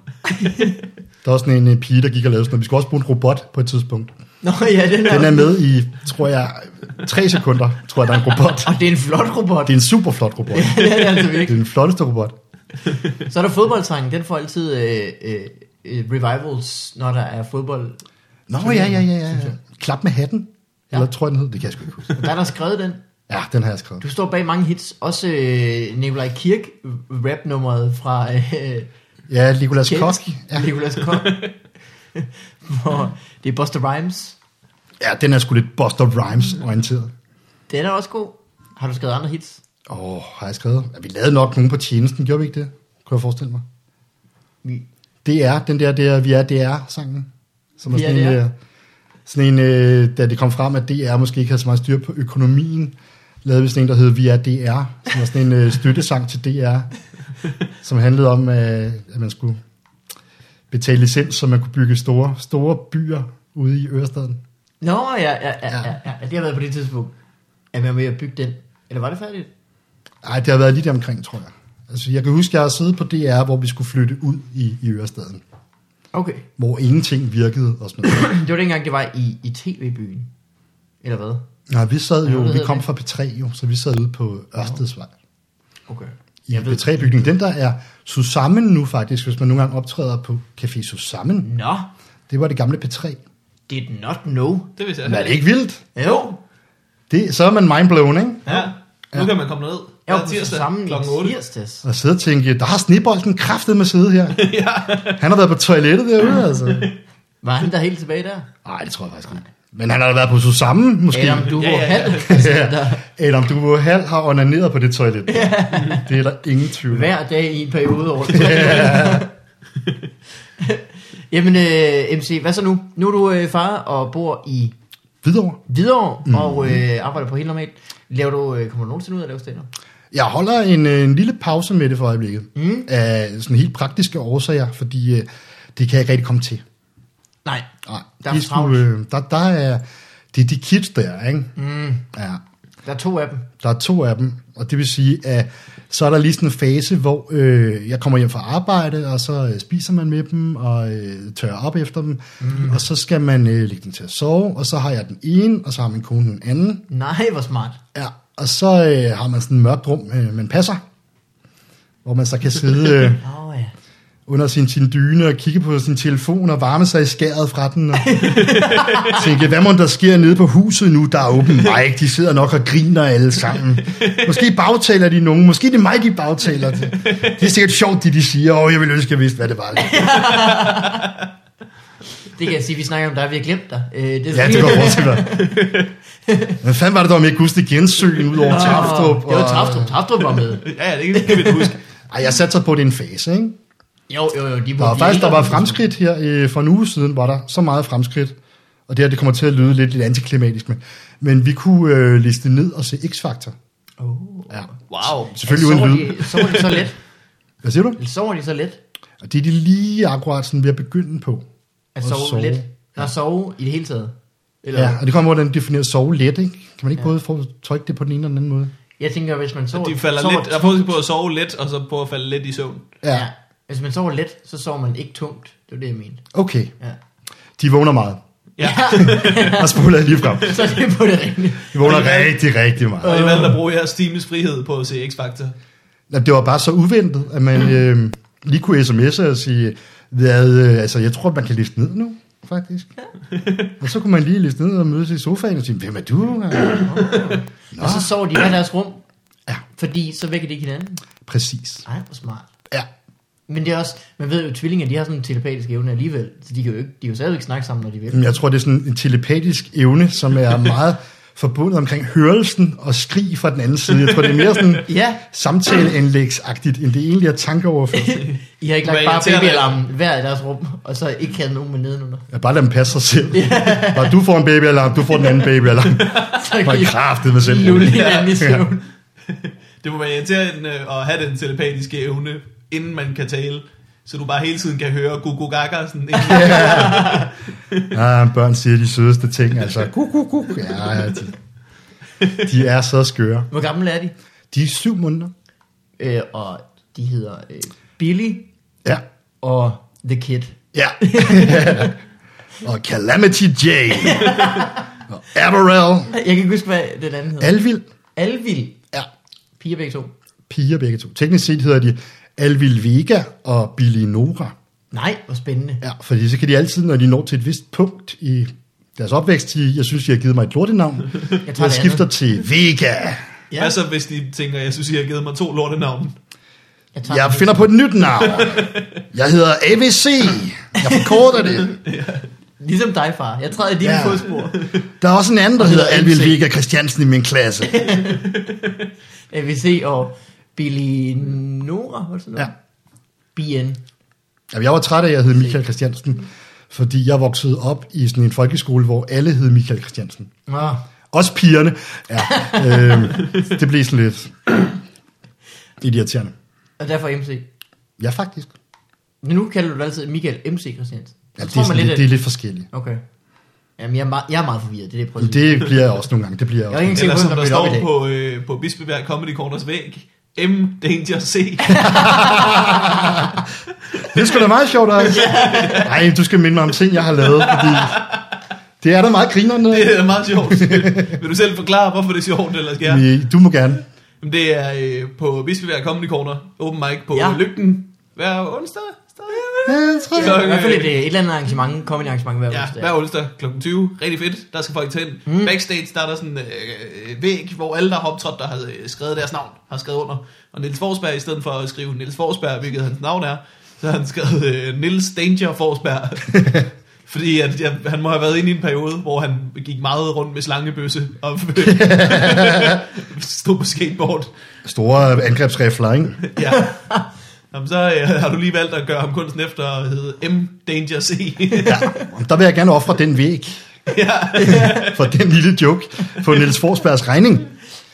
Der er også sådan en uh, pige, der gik og lavede sådan noget. Vi skal også bruge en robot på et tidspunkt. Nå ja, den er, Den er med i, tror jeg, tre sekunder, tror jeg, der er en robot. Og det er en flot robot. Det er en super flot robot. det er altså Det er virkelig. den flotteste robot. Så er der fodboldsangen, den får altid øh, øh, øh, revivals, når der er fodbold. Nå, ja, ja, ja, ja. ja. Klap med hatten. Ja. Eller tror jeg, den hed. Det kan jeg sgu ikke huske. Der er der skrevet den. Ja, den har jeg skrevet. Du står bag mange hits. Også øh, Nikolaj Kirk rap-nummeret fra øh, Ja, Nicolas Kjeld. Koch. Ja. Nicolas Koch. Hvor det er Buster Rhymes. ja, den er sgu lidt Buster Rhymes orienteret. Den er også god. Har du skrevet andre hits? Åh, oh, har jeg skrevet? Ja, vi lavede nok nogen på tjenesten, gjorde vi ikke det? Kunne jeg forestille mig. Vi- Det er den der, der vi er, det er sangen. Som er Vi er, sådan en, er. øh, sådan en øh, da det kom frem, at DR måske ikke havde så meget styr på økonomien, lavede vi sådan en, der hed Vi er DR, som var sådan en øh, støttesang til DR, som handlede om, øh, at man skulle betale licens, så man kunne bygge store, store byer ude i Ørestaden. Nå, ja, ja, ja, ja, ja, ja. Det har været på det tidspunkt. Er man med at bygge den? Eller var det færdigt? Nej, det har været lige der omkring, tror jeg. Altså, jeg kan huske, at jeg har siddet på DR, hvor vi skulle flytte ud i, i Ørestaden, Okay. hvor ingenting virkede og sådan noget. Det var dengang, det var i, i tv-byen. Eller hvad? Nej, vi sad Ja, jo, hvad vi kom det? fra P3 jo, så vi sad ude på Ørstedsvej. Okay. I Jeg ved- P3-bygningen. Den der er Susammen nu faktisk, hvis man nogle gange optræder på Café Susammen. Nå, Det var det gamle P3. did not know. Det vil jeg Men er det ikke vildt? Jo. Det, så er man mindblown, ikke? Ja. Nu kan man komme ned. Jeg var på tirsdag sammen klokken i 8. tirsdags. Og sidde og tænke, der har snebolden kraftet med sidde her. ja. Han har været på toilettet derude, altså. Var han der helt tilbage der? Nej, det tror jeg faktisk ikke. Men han har da været på Susammen, måske. Adam, du Ja, var ja, ja. halv. Ja. Adam Duvo Hal har onaneret på det toilet. Det er der ingen tvivl om. Hver dag i en periode over. Jamen, øh, MC, hvad så nu? Nu er du øh, far og bor i Videre. Hvidovre mm. og øh, arbejder på helt normalt. Laver du, øh, kommer du nogensinde ud af at lave stand Jeg holder en, øh, en lille pause med det for øjeblikket. Mm. Af sådan helt praktiske årsager, fordi øh, det kan jeg ikke rigtig komme til. Nej. Nej, Der er de skulle, øh, der, der er, det er de kids der, ikke? Mm. Ja, Der er to af dem. der er to af dem, og det vil sige, at så er der lige sådan en fase, hvor øh, jeg kommer hjem fra arbejde, og så øh, spiser man med dem, og øh, tørrer op efter dem, mm. og så skal man øh, lægge dem til at sove, og så har jeg den ene, og så har min kone den anden, Nej, hvor smart. ja, og så øh, har man sådan et mørkt rum, øh, man passer, hvor man så kan sidde øh, oh, ja. Under sin, sin dyne og kigge på sin telefon og varme sig i skæret fra den. Og tænke, hvad må der sker nede på huset nu? Der er open mic, de sidder nok og griner alle sammen. Måske bagtaler de nogen, måske det er mig, de bagtaler. Det, det er sikkert sjovt, det de siger. Åh, jeg ville ønske, jeg vidste, hvad det var. Det kan jeg sige, vi snakker om dig, vi har glemt dig. Øh, det er Ja, det går fortsat være. Hvad fanden var det, der var med Gusti Gensøen ud over Taftrup? Det var Taftrup. Taftrup var med. Ja, ja, det kan vi da huske. Ej, jeg satte sig på, at det er en fase, ikke? Jo, jo, jo. De Der var faktisk der var fremskridt her øh, for en uge siden, var der så meget fremskridt. Og det her, det kommer til at lyde lidt, lidt antiklimatisk, men, men vi kunne øh, liste ned og se X-Factor. Oh. Ja. Wow. Selvfølgelig uden lyd. De, sover de så let? Hvad siger du? Sover de så let? Og det er de lige akkurat sådan ved at begynde på. At Og sove, sove. let? Når sove i det hele taget? Eller, Ja, og det kommer, hvordan definerer sove let, ikke? Kan man ikke ja. både få trykke det på den ene eller den anden måde? Jeg tænker, hvis man sover... De falder sover lidt, der er på at sove let, og så på at falde lidt i søvn. Ja, Ja. Hvis man sover let, så sover man ikke tungt. Det var det, jeg mente. okay. Ja. De vågner meget. Ja, Og spoler lige frem. så er det på det rigtige. De vågner rigtig, rigtig meget. og I valgte at bruge jeres times frihed på at se X-Factor. Ja, Det var bare så uventet, at man øh, lige kunne sms'e og sige, hvad, øh, altså jeg tror, man kan liste ned nu, faktisk. og så kunne man lige liste ned og mødes i sofaen og sige, hvem er du? Nå, Og så sover de i hver deres rum. Ja. Fordi så vækker de ikke hinanden. præcis. Ej, hvor smart. Ja, Men det er også, man ved jo, at tvillinger, de har sådan en telepatisk evne alligevel. Så de kan jo, ikke, de kan jo stadigvæk snakke sammen, når de vil. Men jeg tror, det er sådan en telepatisk evne, som er meget forbundet omkring hørelsen og skrig fra den anden side. Jeg tror, det er mere sådan Ja, samtaleanlægsagtigt, end det egentlig er tankeoverførsel. I har ikke lagt bare babyalarmen hver i deres rum, og så ikke havde nogen med nedenunder. Jeg bare lad dem passe sig selv. Bare, du får en babyalarm, du får den anden babyalarm. Så Man kan I kraftet med selv. lulle hinanden i søvn. Det må være irriterende at have den telepatiske evne, inden man kan tale. så du bare hele tiden kan høre Gugu Gaga sådan Ja, børn siger de sødeste ting, altså. Guk, guk. Ja, ja, de, de er så skøre. Hvor gamle er de? De er syv måneder. Øh, og de hedder øh, Billy Ja. og The Kid. Ja. og Calamity Jane. og Aberrell. Jeg kan ikke huske, hvad den anden hedder. Alvild. Alvild. Ja. Piger begge to. Piger begge to. Teknisk set hedder de Alvild Vega og Billy Nora. Nej, hvor spændende. Ja, fordi så kan de altid, når de når til et vist punkt i deres opvækst, de, jeg synes, de har givet mig et lortenavn. Jeg Jeg tager det skifter andet. til Vega. Ja, Hvad så, hvis de tænker, jeg synes, I har givet mig to lortenavne? jeg, tager Jeg det. finder på et nyt navn. Jeg hedder AVC. Jeg forkorter det. Ligesom dig, far. Jeg træder i dine Ja. ja. fodspor. Der er også en anden, der hedder MC. Vega Christiansen i min klasse. AVC og Billy Nora, var det sådan Ja. noget? BN. Jamen, jeg var træt af, at jeg hed Michael Christiansen, fordi jeg voksede op i sådan en folkeskole, hvor alle hed Michael Christiansen. Nå, Også pigerne. Ja, øhm, det blev sådan lidt irriterende. og derfor MC. Ja, faktisk. Men nu kalder du dig altid Michael MC Christiansen. Ja, det, er lidt, lidt, at- det er lidt forskelligt. Okay. Jamen, jeg er, meget, jeg er meget forvirret, det er det, jeg prøver at sige. Det bliver jeg også nogle gange. Det bliver jeg Jeg også. er ikke Eller sikker som på, der står på, øh, på Bispebjerg Comedy Corners væg, M. Danger C. Det er sgu da meget sjovt, altså. Nej, du skal minde mig om ting, jeg har lavet, fordi det er da meget grinerende. Det er meget sjovt. Vil du selv forklare, hvorfor det er sjovt, eller skal jeg? Du må gerne. Jamen, Det er øh, på Bispebjerg Comedy Corner, open mic på ja. Lygten, hver onsdag. Ja, jeg tror, Det er i Klokken, hvert fald et, øh, øh, et eller andet arrangement, comedy arrangement hver Ja, onsdag. hver onsdag kl. 20. Rigtig fedt. Der skal folk til ind. Mm. Backstage, der er der sådan en øh, væg, hvor alle, der har optrådt, der har øh, skrevet deres navn, har skrevet under. Og Niels Forsberg, i stedet for at skrive Niels Forsberg, hvilket hans navn er, så har han skrevet øh, Niels Danger Forsberg. Fordi at, ja, han må have været inde i en periode, hvor han gik meget rundt med slangebøsse og stod på skateboard. Store angrebsrifler, ikke? Ja. Jamen, så øh, har du lige valgt at gøre ham kunsten efter at hedde M. Danger C. Ja. Der vil jeg gerne ofre den væg ja. for den lille joke på Niels Forsbergs regning.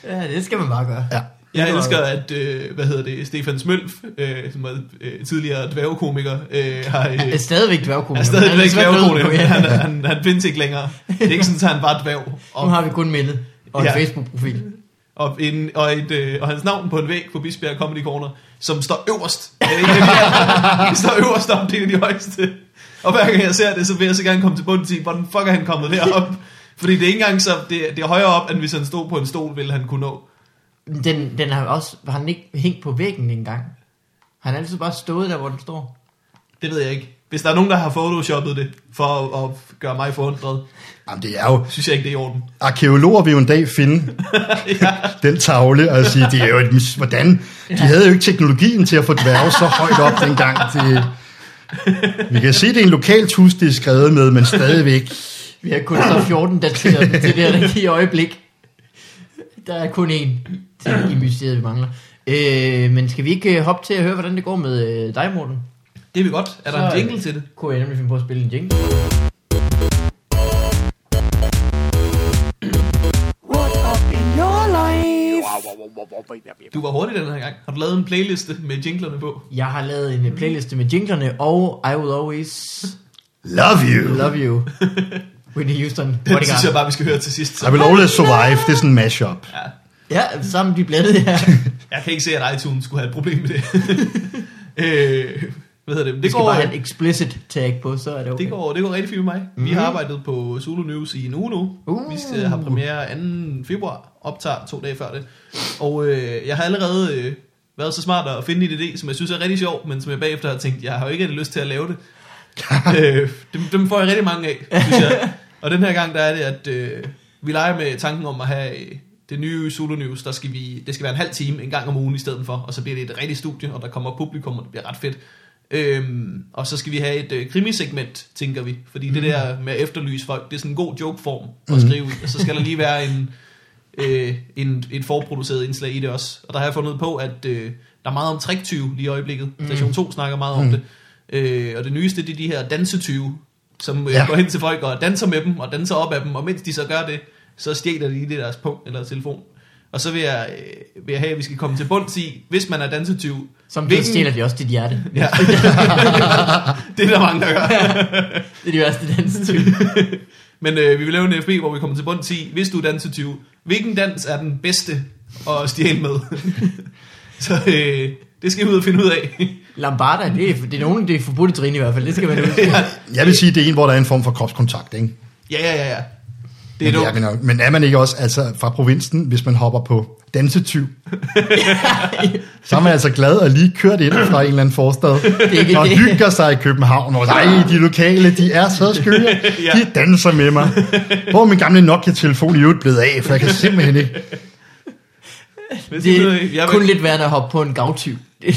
Ja, det skal man bare gøre. Ja. Jeg elsker, at, øh, hvad hedder det, Stefan Smølf, øh, som er øh, tidligere dværgekomiker, øh, har, øh, Er stadigvæk dværgkomiker. er stadigvæk Han svært dværgekomiker. ved, ja. Han, han, han findes ikke længere. Det er ikke sådan, at han bare dværg. Nu Og, har vi kun mindet og en Ja. Facebook-profil. Og, en, og, et, øh, og hans navn på en væg på Bispebjerg Comedy Corner, som står øverst. Det er her- Det står øverst om, det er de højeste. Og hver gang jeg ser det, så vil jeg så gerne komme til bunden til, hvordan fuck er han kommet derop? Fordi det er ikke engang så, det, det er højere op, end hvis han stod på en stol, ville han kunne nå. Den, den har også, har han ikke hængt på væggen engang? Har han altid bare stået der, hvor den står? Det ved jeg ikke. Hvis der er nogen, der har photoshoppet det, for at, at gøre mig forundret, Jamen, det er jo... synes jeg ikke, det er i orden. Arkeologer vil jo en dag finde den tavle og sige, det er jo et. Hvordan? De havde jo ikke teknologien til at få dværge så højt op dengang. Det... Vi kan se, det er en lokalt hus, det er skrevet med, men stadigvæk. Vi har kun så 14 dateret til det her rigtige øjeblik. Der er kun én til i mysteriet, vi mangler. Øh, men skal vi ikke øh, hoppe til at høre, hvordan det går med øh, dig, Morten? Det er vi godt. Er der Så, en øh, jingle til det? Kunne jeg nemlig finde på at spille en jingle? What up in your life? Du var hurtig den her gang. Har du lavet en playliste med jinglerne på? Jeg har lavet en playliste med jinglerne, og I Will Always Love you. Love You. Whitney Houston. Den synes jeg Bodyguard. bare, vi skal høre til sidst. I will always survive. Det er sådan en mashup. Ja. Ja, sammen de blandede her. Jeg kan ikke se, at iTunes skulle have et problem med det. øh, hvad hedder det? Vi Det går, bare have et explicit tag på, så er det okay. det, går, det går rigtig fint med mig. Vi har arbejdet på Zulu News i en uge nu. Uh. Vi skal have premiere 2. februar. Optager to dage før det. Og øh, jeg har allerede øh, været så smart at finde en idé, som jeg synes er rigtig sjov, men som jeg bagefter har tænkt, jeg har jo ikke rigtig lyst til at lave det. øh, dem, dem får jeg rigtig mange af, synes jeg. Og den her gang, der er det, at øh, vi leger med tanken om at have øh, det nye Zulu News, der skal vi, det skal være en halv time en gang om ugen i stedet for, og så bliver det et rigtigt studie, og der kommer publikum, og det bliver ret fedt. Øhm, og så skal vi have et øh, krimisegment, tænker vi, fordi det der med at efterlyse folk, det er sådan en god jokeform at skrive i, og så skal der lige være en, øh, en, et forproduceret indslag i det også. Og der har jeg fundet på, at øh, der er meget om triktyve lige i øjeblikket. Station 2 snakker meget om det. Øh, og det nyeste, det er de her dansetyve, som øh, ja. går hen til folk og danser med dem, og danser op af dem, og mens de så gør det, så stjæler de lige deres punkt eller telefon. Og så vil jeg, øh, vil jeg have, at vi skal komme til bunds i, hvis man er dansetyv. Som hvilken- så stjæler de også dit hjerte. Ja. det er der mange, der gør. Det er de værste dansetyve. Men øh, vi vil lave en FB, hvor vi kommer til bunds i, hvis du er dansetyv, hvilken dans er den bedste at stjæle med? så øh, det skal vi ud og finde ud af. Lambarda, det er, det er nogen, det er forbudt trin i hvert fald. Det skal man huske. Jeg vil sige, det er en, hvor der er en form for kropskontakt, ikke? ja, ja, ja, ja. Det er Men, dumt. er, nok- men er man ikke også altså, fra provinsen, hvis man hopper på dansetyv? så er man altså glad og lige kørt ind fra en eller anden forstad ikke og det. hygger sig i København. Og ej, de lokale, de er så skøre. Ja. De danser med mig. Hvor er min gamle Nokia-telefon i øvrigt blevet af, for jeg kan simpelthen ikke. Det jeg, er jeg, kun vil, lidt værd at hoppe på en gavtyv. Det er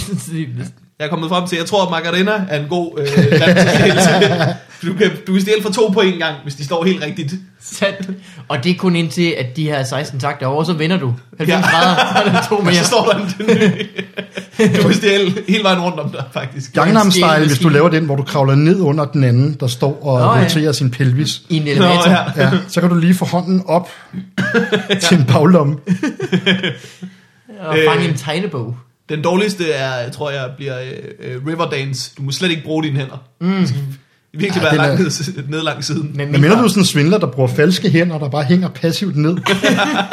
jeg er kommet frem til, at jeg tror, at Margarina er en god øh. du, kan, du kan stjæle for to på en gang, hvis de står helt rigtigt. Sandt. Og det er kun indtil, at de her 16 takter over, så vinder du. 90 Ja. grader, er der to Og mere. så står der en den nye. Du kan stjæle hele vejen rundt om dig, faktisk. Gangnam Style, hvis du laver den, hvor du kravler ned under den anden, der står og Nå, ja. roterer sin pelvis. I en Nå, elevator. ja. Ja, så kan du lige få hånden op til en baglomme. Og fange en tegnebog. Den dårligste er, tror jeg, bliver øh, øh, Riverdance. Du må slet ikke bruge dine hænder. Mm. Virkelig Ja, være langt er- ned, ned langs siden. Men Men mener du er sådan en svindler, der bruger falske hænder, der bare hænger passivt ned?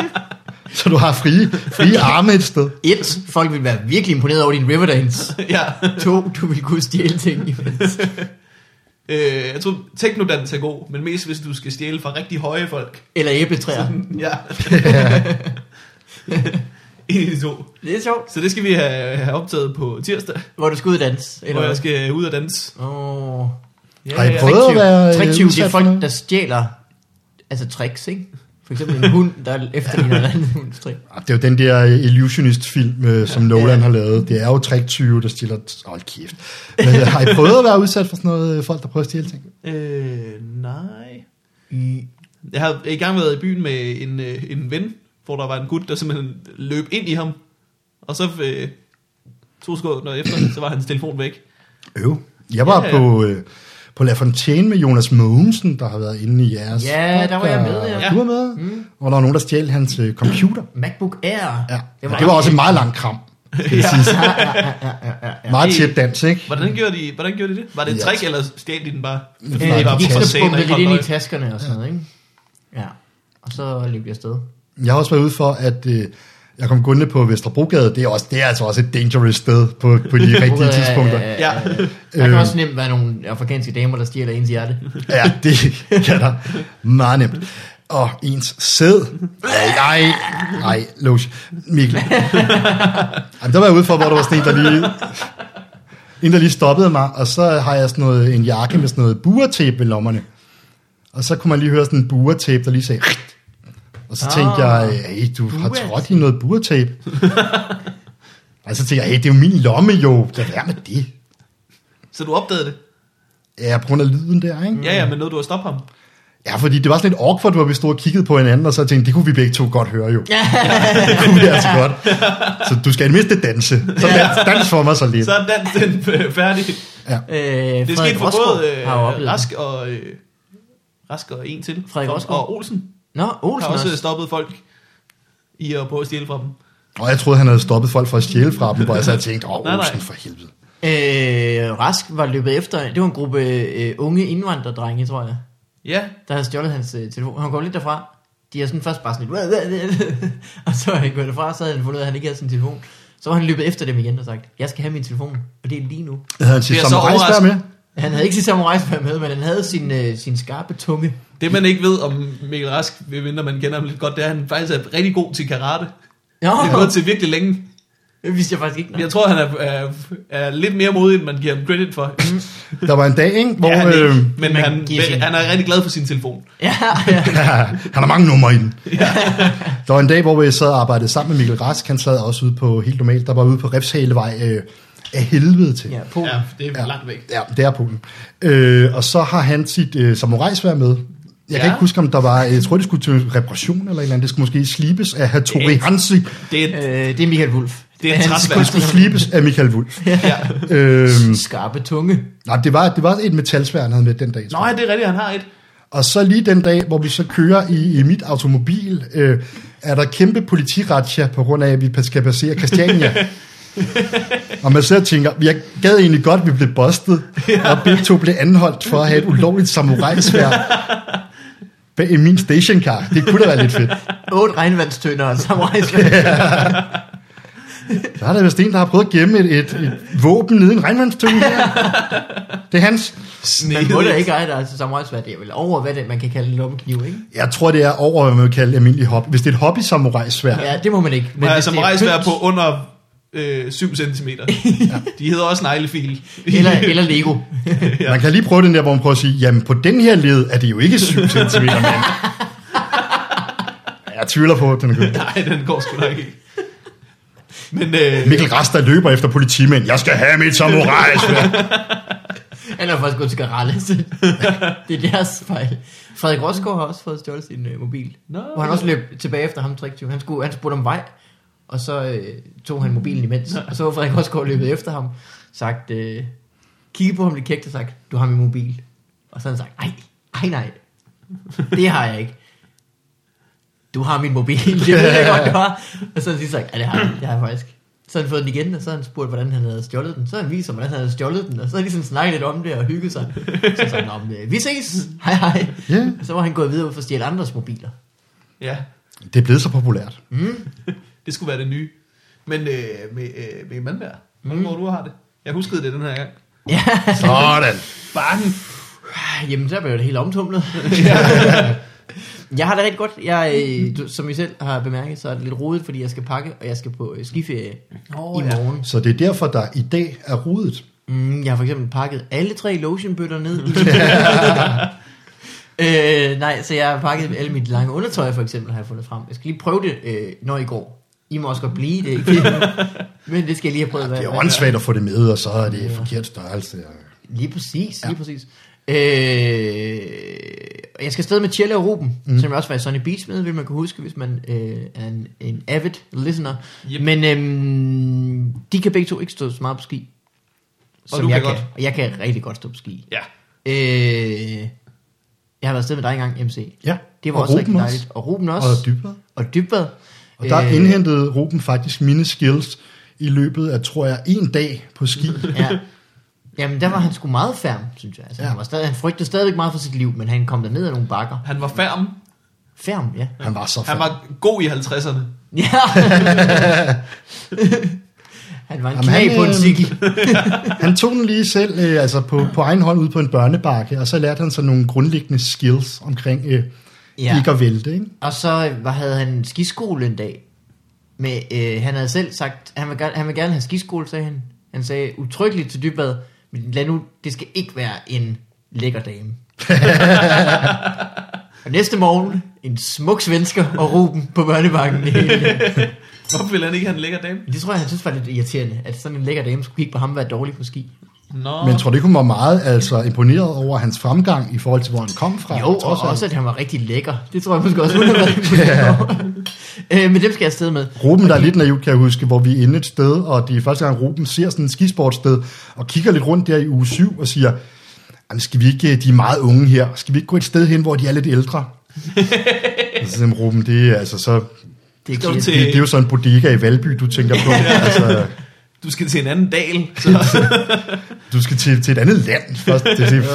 så du har frie, frie arme et sted. Et, folk vil være virkelig imponeret over din Riverdance. ja. To, du vil kunne stjæle ting imens. Øh, jeg tror, teknodans er god, men mest hvis du skal stjæle fra rigtig høje folk. Eller æbletræer. Ja. en af de to. Det er sjovt. Så det skal vi have, have optaget på tirsdag, Hvor du skal ud og danse. Eller hvor jeg skal ud og danse. Åh. Ja, Har I ja. prøvet at være øh, Tricktyv, det er folk, der stjæler altså tricks, ikke? For eksempel en hund, der efterligner en anden hunds trick. Ah, Det er jo den der Illusionist-film, øh, som Nolan har lavet. Det er jo tricktyve, der stiller... Hold kæft. Men øh, har I prøvet at være udsat for sådan noget, øh, folk, der prøver at stjæle ting? Øh, nej. I, Jeg har i gang været i byen med en, øh, en ven, hvor der var en gut, der simpelthen løb ind i ham. Og så øh, to sekunder efter, så var hans telefon væk. Øv. Jeg var Ja, ja. på... Øh, på La Fontaine med Jonas Mogensen, der har været inde i jeres Ja, der var jeg med, ja. Du var med? Mm. Og der var nogen, der stjal hans øh, computer. MacBook Air. Ja. Det Det var, det var også en meget lang kram. Skal ja. Ja, ja, ja, ja, ja, ja. Meget tæt dans, ikke? Hvordan gjorde de, hvordan gjorde de det? Var det et Ja, trick, eller stjal de den bare? Fordi Øh, de var de bumpede ikke lidt ind i taskerne og sådan noget, ikke? Ja. Og så løb jeg afsted. Jeg har også været ude for, at øh, jeg kom gående på Vesterbrogade. Det er, også, det er altså også et dangerous sted på, på de rigtige tidspunkter. ja, Ja. ja. Der kan Øh. også nemt være nogle afrikanske damer, der stjæler ens hjerte. Ja, det kan der meget nemt. Og ens sæd. Ej, nej, nej, Loge. Mikkel. Jamen, der var jeg ude for, hvor der var sådan en, der lige, en, der lige stoppede mig, og så har jeg sådan noget, en jakke med sådan noget buretape ved lommerne. Og så kunne man lige høre sådan en buretape, der lige sagde... Og så tænkte Ah, jeg, hey, du har trådt i noget buretape. og så tænkte jeg, hey, det er jo min lomme jo. Lad være med det. Så du opdagede det? Ja, på grund af lyden der, ikke? Ja, ja, men noget du har stoppet ham. Ja, fordi det var sådan lidt awkward, hvor vi stod og kiggede på hinanden, og så tænkte det kunne vi begge to godt høre jo. det kunne vi altså godt. Så du skal i det mindste danse. Så dans, dans for mig så lidt. Så er dansen øh, færdig. Ja. Øh, Det skete for både øh, Rask og... Øh, Rask og en til. Frederik Rosgaard. Og Olsen Nå, har Olsen også også. stoppet folk i at prøve at stjæle fra dem. Og jeg troede, han havde stoppet folk for at stjæle fra dem, hvor jeg så havde tænkt, åh, Nej, nej. Olsen for helvede. Øh, Rask var løbet efter, det var en gruppe øh, unge indvandrerdrenge, tror jeg, Ja, der havde stjålet hans øh, telefon. Han kom lidt derfra. De har sådan først bare sådan lidt, og så er han gået derfra, så havde han fundet ud af, at han ikke havde sin telefon. Så var han løbet efter dem igen og sagt, jeg skal have min telefon, og det er lige nu. Havde han er så samurajsvær med? Han havde ikke sit samurajsvær med, men han havde sin, øh, sin skarpe tunge. det man ikke ved om Mikkel Rask, medmindre man kender ham lidt godt, det er, at han faktisk er rigtig god til karate. Nå, Det er gået til virkelig længe. det vidste jeg faktisk ikke. Nå. Jeg tror, han er, er, er lidt mere modig, end man giver ham credit for. Der var en dag, ikke, hvor ja, han, øh, men man han, sin- han er rigtig glad for sin telefon. Ja, ja. han har mange numre i den. Der var en dag, hvor vi sad og arbejdede sammen med Mikkel Rask. Han sad også ude på, helt normalt, der var ude på Refshalevej øh, af helvede til. ja på. Ja, det er Ja. langt væk. Ja, det er Polen. Øh, og så har han sit øh, samurajsvær med. Jeg kan Ja. ikke huske, om der var, jeg tror, det skulle til reparation eller et eller andet. Det skulle måske slibes af Hattori Det- Hansi. Det er, Øh, det er Michael Wulf. Det er en. Det skulle slibes af Michael Wulf. ja. øhm, Skarpe tunge. nej, det var, det var et metalsvær, han havde med den dag. Nå, ja, det er rigtigt, han har et. Og så lige den dag, hvor vi så kører i, i mit automobil, øh, er der kæmpe politiratsja på grund af, at vi skal passere Christiania. og man sidder og tænker, jeg gad egentlig godt, at vi blev bustet, og begge to blev anholdt for at have et ulovligt samurajsvær i min stationcar. Det kunne da være lidt fedt. Otte regnvandstønder og samurai Der er der vist en, der har prøvet at gemme et, et, et våben nede i en regnvandstønde. Det er hans. Man må da ikke eje der altså samurai Det er vel over, hvad det, man kan kalde en lommekniv, ikke? Jeg tror, det er over, hvad man vil kalde almindelig hobby. Hvis det er et hobby samurajsvær, Ja, det må man ikke. Men er samurajsvær på under øh, 7 cm. De hedder også neglefil. Eller, eller Lego. Ja. Man kan lige prøve den der, hvor man prøver at sige, jamen på den her led er det jo ikke 7 cm, men... Jeg tvivler på, at den er god. Nej, den går sgu nok ikke. Men øh, Mikkel Rasta løber efter politimænd. Jeg skal have mit samurajsvær. Han er faktisk gået til Garale. det er deres fejl. Frederik Rosgaard har også fået stjålet sin øh, mobil. Nå. Hvor han også løb tilbage efter ham, Triktyv. Han, skulle, han spurgte om vej, og så øh, tog han mobilen imens. Og så var Frederik Rosgaard løbet efter ham, sagt, øh, kigget på ham lidt kægt og sagt, du har min mobil. Og så har han sagt, nej, nej, nej, det har jeg ikke. Du har min mobil, det ved jeg godt, du har. Og så har han lige sagt, ja, det har jeg, det har jeg faktisk. Så har han fået den igen, og så har han spurgt, hvordan han havde stjålet den. Så har han vist ham, hvordan han havde stjålet den, og så har de sådan snakket lidt om det og hygget sig. Så sagde han, "Nå, men, øh, vi ses, hej hej. Ja. Og så var han gået videre for at stjæle andres mobiler. ja, Det er blevet så populært. Det skulle være det nye. Men øh, med, øh, med Mandberg, hvordan mm. du har det? Jeg huskede det den her gang. Ja, Sådan. Bange. jamen så blev det helt omtumlet. jeg har det rigtig godt. Jeg, øh, du, som I selv har bemærket, så er det lidt rodet, fordi jeg skal pakke, og jeg skal på øh, skiferie Åh, i ja. morgen. Så det er derfor, der i dag er rodet. Mm, jeg har for eksempel pakket alle tre lotionbøtter ned. øh, nej, så jeg har pakket alle mit lange undertøj for eksempel, har jeg fundet frem. Jeg skal lige prøve det, øh, når I går. I må også godt blive det, ikke? Men det skal jeg lige have prøvet. Det er åndssvagt at få det med, og så er det forkert størrelse. Lige præcis, lige præcis. Øh, og jeg skal afsted med Tjelle og Ruben, mm. som jeg også var i Sunny Beach med, vil man kunne huske, hvis man øh, er en, en avid listener. Yep. Men øhm, de kan begge to ikke stå så meget på ski, som du jeg kan kan. godt. Og jeg kan rigtig godt stå på ski. Ja. Øh, jeg har været afsted med dig engang, MC. Ja, Det var og også Ruben rigtig også. dejligt. Og Ruben også. Og dybere. Og Dybbad. Og der øh, indhentede Ruben faktisk mine skills i løbet af, tror jeg, en dag på ski. Ja. Jamen, der var han sgu meget færm, synes jeg. Altså, Ja. han, var stadig, han frygtede stadigvæk meget for sit liv, men han kom derned ad nogle bakker. Han var færm. Færm, ja. Han var så Han færdig. var god i 50'erne. Ja. han var en Jamen, knæ han, på en øh, cykel. Han tog den lige selv, øh, altså på, på egen hånd ud på en børnebakke, og så lærte han sig nogle grundlæggende skills omkring øh, ja. Ikke at vælte. Ikke? Og så var, havde han skiskole en dag. Med, øh, han havde selv sagt, han vil, gerne, han vil gerne have skiskole, sagde han. Han sagde utryggeligt til Dybbad, men lad nu, det skal ikke være en lækker dame. og næste morgen, en smuk svensker og Ruben på børnebakken. Hvorfor ville han ikke have en lækker dame? det tror jeg, han synes var lidt irriterende, at sådan en lækker dame skulle kigge på ham være dårlig på ski. Nå. Men tror du ikke, hun var meget altså, imponeret over hans fremgang i forhold til, hvor han kom fra? Jo, og Trods alt. også, at han var rigtig lækker. Det tror jeg måske også, hun har været øh, Men dem skal jeg afsted med. Ruben, der er lidt naivt, kan jeg huske, hvor vi er inde et sted, og det er første gang, Ruben ser sådan et skisportsted, og kigger lidt rundt der i uge 7 og siger, "Jamen, skal vi ikke, de er meget unge her, skal vi ikke gå et sted hen, hvor de er lidt ældre? så siger Ruben, det er altså så, Det er til- det, det er jo sådan en bodega i Valby, du tænker på. altså, Du skal til en anden dal. Så. du skal til, til et andet land først. Det, det,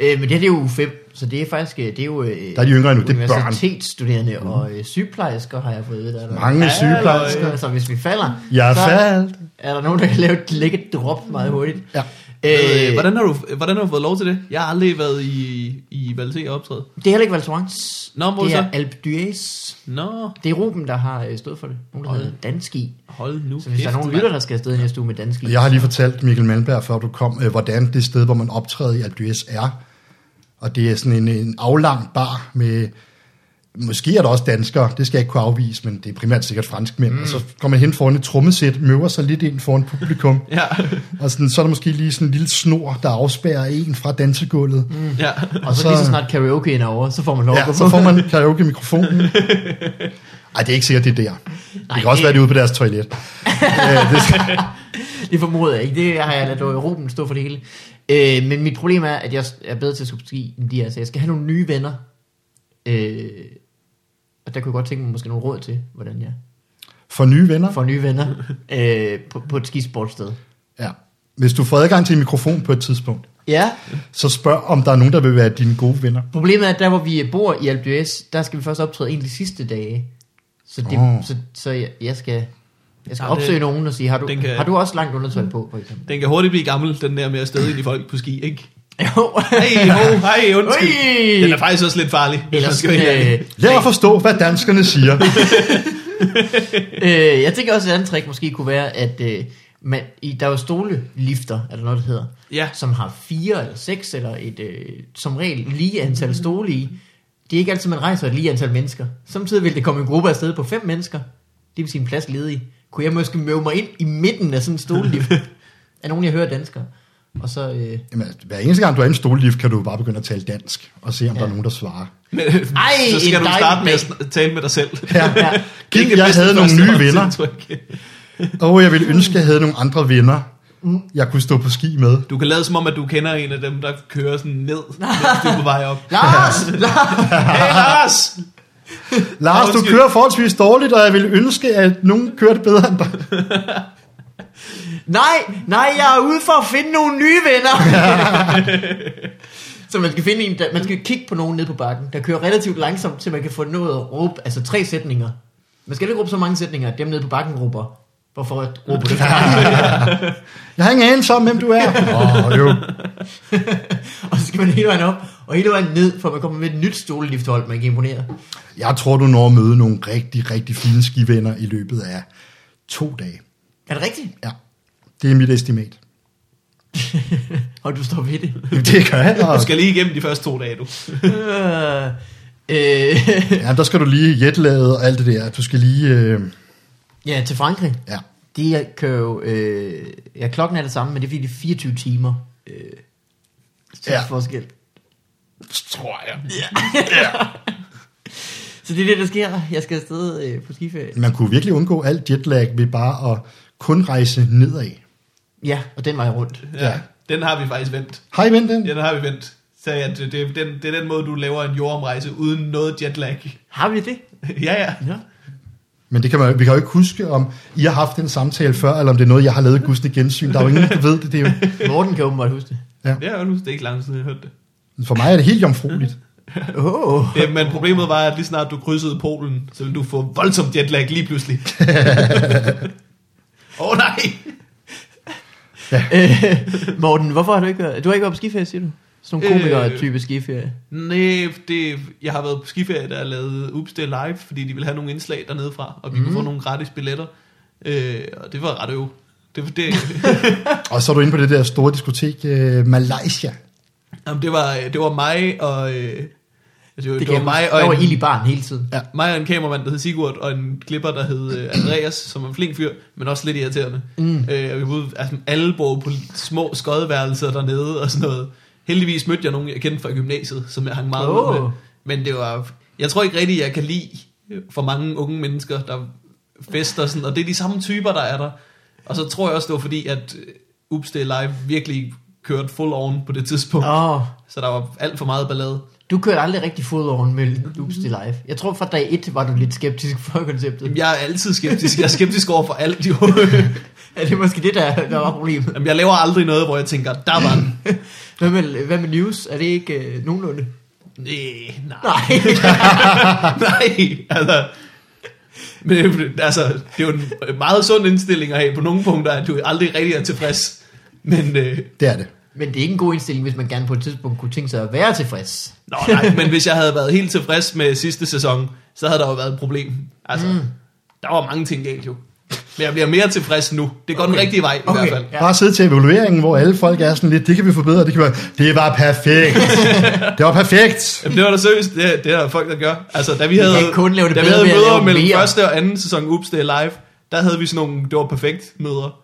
Øh, men det her det er jo 5, så det er faktisk, øh, det er jo øh, Der er de yngre endnu, det er børn. universitetsstuderende og øh, sygeplejersker, har jeg fået ved. Der er mange der. sygeplejersker. Så hvis vi falder, Jeg er så faldt. er der nogen, der kan lave et lækkert drop meget hurtigt. Ja. Øh, hvordan, har du, hvordan har du fået lov til det? Jeg har aldrig været i, i Valté og optræde. Det er heller ikke Val Thorens. Nå, hvor det så? er Alpe d'Huez. Nå, Det er Ruben, der har øh, stået for det. Nogen, der Hold. hedder Danski. hold nu Så hvis der er kæft, nogen lytter, der skal afsted næste uge med Danski. Jeg har lige fortalt Mikkel Malmberg, før du kom, øh, hvordan det sted, hvor man optræder i Alpe d'Huez er. Og det er sådan en, en aflang bar med, måske er der også danskere, det skal jeg ikke kunne afvise, men det er primært sikkert franskmænd. Mm. Og så kommer man hen foran et trommesæt, møver sig lidt ind foran publikum. Ja, og sådan, så er der måske lige sådan en lille snor, der afspærrer en fra dansegulvet. Mm. ja. Og så, så- lige så snart karaoke er over, så får man lov Ja, så får man karaoke-mikrofonen. Ej, det er ikke sikkert, det er der. Det Nej, kan også det- være, det er ude på deres toilet. øh, det skal, Det formoder jeg ikke. Det har jeg ladet Ruben stå for det hele. Øh, men mit problem er, at jeg er bedre til at skulle ski, end de er. Så jeg skal have nogle nye venner. Øh, Og der kunne jeg godt tænke mig måske nogle råd til, hvordan jeg For nye venner? får nye venner øh, på, på et skisportsted. Ja. Hvis du får adgang til en mikrofon på et tidspunkt, Ja, så spørg, om der er nogen, der vil være dine gode venner. problemet er, at der hvor vi bor i d'Huez, der skal vi først optræde en af de sidste dage. Så, det, Åh. så, så jeg, jeg skal, jeg skal Ja, opsøge det- nogen og sige, har du, kan- har du også langt undertøj på, for eksempel? Den kan hurtigt blive gammel, den der med at støde ind i folk på ski, ikke? Jo. Hej, ho, hej, undskyld. Ui. Den er faktisk også lidt farlig. Ellers, skal ærlig. øh, Lad at forstå, hvad danskerne siger. øh, jeg tænker også, at et andet trick måske kunne være, at øh, man, i, der er jo stolelifter, er der noget, der hedder, Ja. som har fire eller seks, eller et øh, som regel lige antal stole i. Det er ikke altid, man rejser et lige antal mennesker. Samtidig vil det komme en gruppe afsted på fem mennesker. Det vil sige en plads ledig. Kunne jeg måske møve mig ind i midten af sådan en stolelift? af nogen, jeg hører danskere. Og så... Øh, Jamen, altså, hver eneste gang, du er i en stollift, kan du bare begynde at tale dansk, og se, om Ja. der er nogen, der svarer. Men, Ej, så skal du starte med at tale med dig selv. Ja. ja. Ikke jeg havde nogle nye venner, og jeg ville ønske, at jeg havde nogle andre venner, jeg kunne stå på ski med. Du kan lade som om, at du kender en af dem, der kører sådan ned, mens du er på vej op. Lars! Lars! Hey Lars! Lars, du kører forholdsvis dårligt, og jeg ville ønske, at nogen kørte bedre end dig. Nej, nej, jeg er ude for at finde nogle nye venner. så man skal finde en, der, man skal kigge på nogen nede på bakken, der kører relativt langsomt, så man kan få noget at råbe, altså tre sætninger. Man skal ikke råbe så mange sætninger, at dem nede på bakken råber. Hvorfor at råbe det? Jeg har ingen anelse om, hvem du er. Åh, oh, jo. og så skal man hele vejen op, og hele vejen ned, for man kommer med et nyt stolelifthold, man kan imponere. Jeg tror, du når at møde nogle rigtig, rigtig fine skivenner i løbet af to dage. Er det rigtigt? Ja, det er mit estimat. Og du står ved det. Det gør jeg. Du skal lige igennem de første to dage, du. øh, ja, der skal du lige jetlade og alt det der. Du skal lige... Øh, ja, til Frankrig. ja. De kører jo, øh, ja, klokken er det samme, men det er fordi, det er 24 timer. Øh, til Ja. ja. forskel. Tror jeg. Så det er det, der sker. Jeg skal afsted øh, på skiferie. Man kunne virkelig undgå alt jetlag ved bare at kun rejse nedad. Ja, og den vej rundt. Ja. Den har vi faktisk vendt. Har I vendt den? Ja, den har vi vendt. Så at det, det, er den, det er den måde, du laver en jordomrejse uden noget jetlag. Har vi det? ja, ja. Ja. Men det kan man, vi kan jo ikke huske, om I har haft en samtale før, eller om det er noget, jeg har lavet gudstændig gensyn. Der er jo ingen, der ved det. det er jo, Morten kan åbenbart huske det. Det er jo det er ikke lang tid, siden, jeg hørte det. for mig er det helt jomfrueligt. Oh. det. Men problemet var, at lige snart du krydsede Polen, så ville du få voldsomt jetlag lige pludselig. Åh oh, nej! Øh, Morten, hvorfor har du ikke været... Du har ikke været på skiferie, siger du? Sådan nogle Øh. komikere-type skiferie. Nej, det, jeg har været på skiferie, der er lavet Ups det live, fordi de vil have nogle indslag dernede fra, og vi mm. kunne få nogle gratis billetter. Øh, og det var ret øv. Det, det, Og så er du inde på det der store diskotek, øh, Malaysia. jamen, det, var, det var mig og... Øh, altså, det, det, det var mig og, Der var en, ild i barn hele tiden. Ja. mig og en kameramand, der hed Sigurd, og en klipper, der hed øh, Andreas, som er en flink fyr, men også lidt irriterende. Mm. Øh, og vi boede, altså, alle boede på små skodværelser dernede og sådan noget. Heldigvis mødte jeg nogen, jeg kendte fra gymnasiet, som jeg hang meget ud med. Men det var... Jeg tror ikke rigtigt, jeg kan lide for mange unge mennesker, der fester sådan, og det er de samme typer, der er der. Og så tror jeg også, det var fordi, at øh, Ups, det er live virkelig kørte full on på det tidspunkt. Oh, Så der var alt for meget ballade. Du kørte aldrig rigtig fodoveren med Loops til live. Jeg tror fra dag 1 var du lidt skeptisk for konceptet. Jamen, jeg er altid skeptisk. Jeg er skeptisk over for alt, jo. Er det måske det, der, der var problemet? Jamen, jeg laver aldrig noget, hvor jeg tænker, der var den. Hvad med, hvad med news? Er det ikke øh, nogenlunde? Nej, nej. Nej. nej, altså... Men det- altså, det er jo en meget sund indstilling at have på nogle punkter, at du aldrig rigtig er tilfreds. Men, øh, Det er det. Men det er ikke en god indstilling, hvis man gerne på et tidspunkt kunne tænke sig at være tilfreds. nå, nej, men hvis jeg havde været helt tilfreds med sidste sæson, så havde der jo været et problem. Altså, mm. der var mange ting galt jo. Men jeg bliver mere tilfreds nu. Det går okay. den rigtige vej i Okay. hvert fald. Ja. Bare sidde til evalueringen, hvor alle folk er sådan lidt, det kan vi forbedre, det kan være, det var perfekt. det var perfekt. Jamen, det var da seriøst, det, det er der folk, der gør. Altså, da vi havde, kun lave det da vi bedre havde møder mellem mere. første og anden sæson Ups, det er live, der havde vi sådan nogle, det var perfekt møder.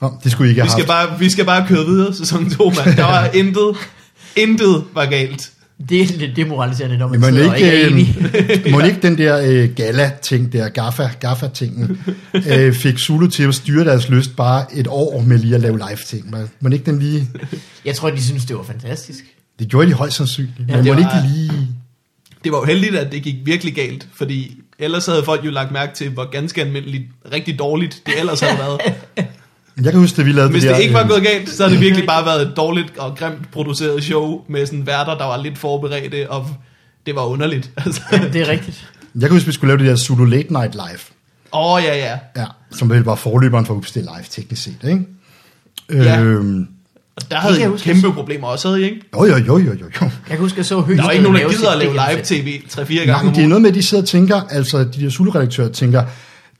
Nå, det skulle I ikke Vi have skal, haft. bare, vi skal bare køre videre, sæson 2, mand. Der var intet, intet var galt. Det er lidt demoraliserende, når man Men sidder og ikke er enig. ikke, må ikke den der øh, gala-ting der, gaffa, gaffa-tingen, øh, fik Zulu til at styre deres lyst bare et år med lige at lave live-ting. Må- Må ikke den lige... Jeg tror, de synes, det var fantastisk. Det gjorde de højst sandsynligt. Ja, men det må var- ikke lige... Det var jo heldigt, at det gik virkelig galt, fordi ellers havde folk jo lagt mærke til, hvor ganske almindeligt, rigtig dårligt det ellers havde været. Jeg kan huske, at vi lavede Hvis det der... det ikke var øh, gået galt, så havde det virkelig bare været et dårligt og grimt produceret show med sådan værter, der var lidt forberedte, og det var underligt. Altså. Det er rigtigt. Jeg kan huske, at vi skulle lave det der Zulu Late Night Live. Åh, oh, ja, ja. Ja, som vel var forløberen for Upstil Live, teknisk set, ikke? Ja. Øhm, Og der havde I huske, kæmpe problemer også, havde I ikke? jo, jo, jo, jo, jo. Jeg kan huske, at jeg så Høgstad Der var ikke nogen, der gider at lave live-tv 3-4 gange Nej, men det er noget med, at de sidder og tænker, altså de der Zulu-redaktører tænker,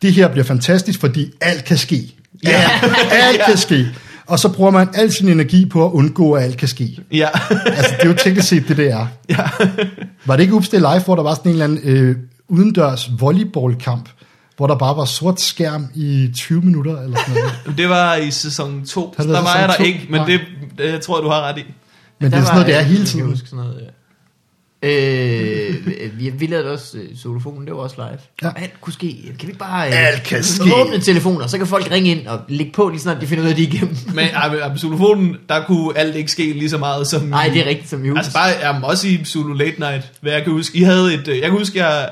det her bliver fantastisk, fordi alt kan ske. Ja. alt kan ske. Og så bruger man al sin energi på at undgå, at alt kan ske. Ja. Altså, det er jo teknisk set det, det er. ja. Var det ikke Upstil Live, hvor der var sådan en eller anden øh, udendørs volleyballkamp, hvor der bare var sort skærm i 20 minutter, eller sådan noget. Det var i sæson 2. Har Der det var jeg der to? ikke, men Nej. det, det tror jeg, du har ret i. Men det Der er sådan noget, det er hele Jeg tiden. kan huske sådan noget, ja. Øh, vi, vi lavede også uh, Solofonen, det var også live. Ja. Alt kunne ske. Kan vi bare Alt kan ske. åbne telefoner, så kan folk ringe ind og lægge på lige snart de finder ud af, at de er igennem. Men ja, Zulufonen, der kunne alt ikke ske lige så meget som... Nej, det er rigtigt som i hus. Altså bare, jamen, også i Zulu Late Night, hvad jeg kan huske. I havde et, øh, jeg kan huske, jeg,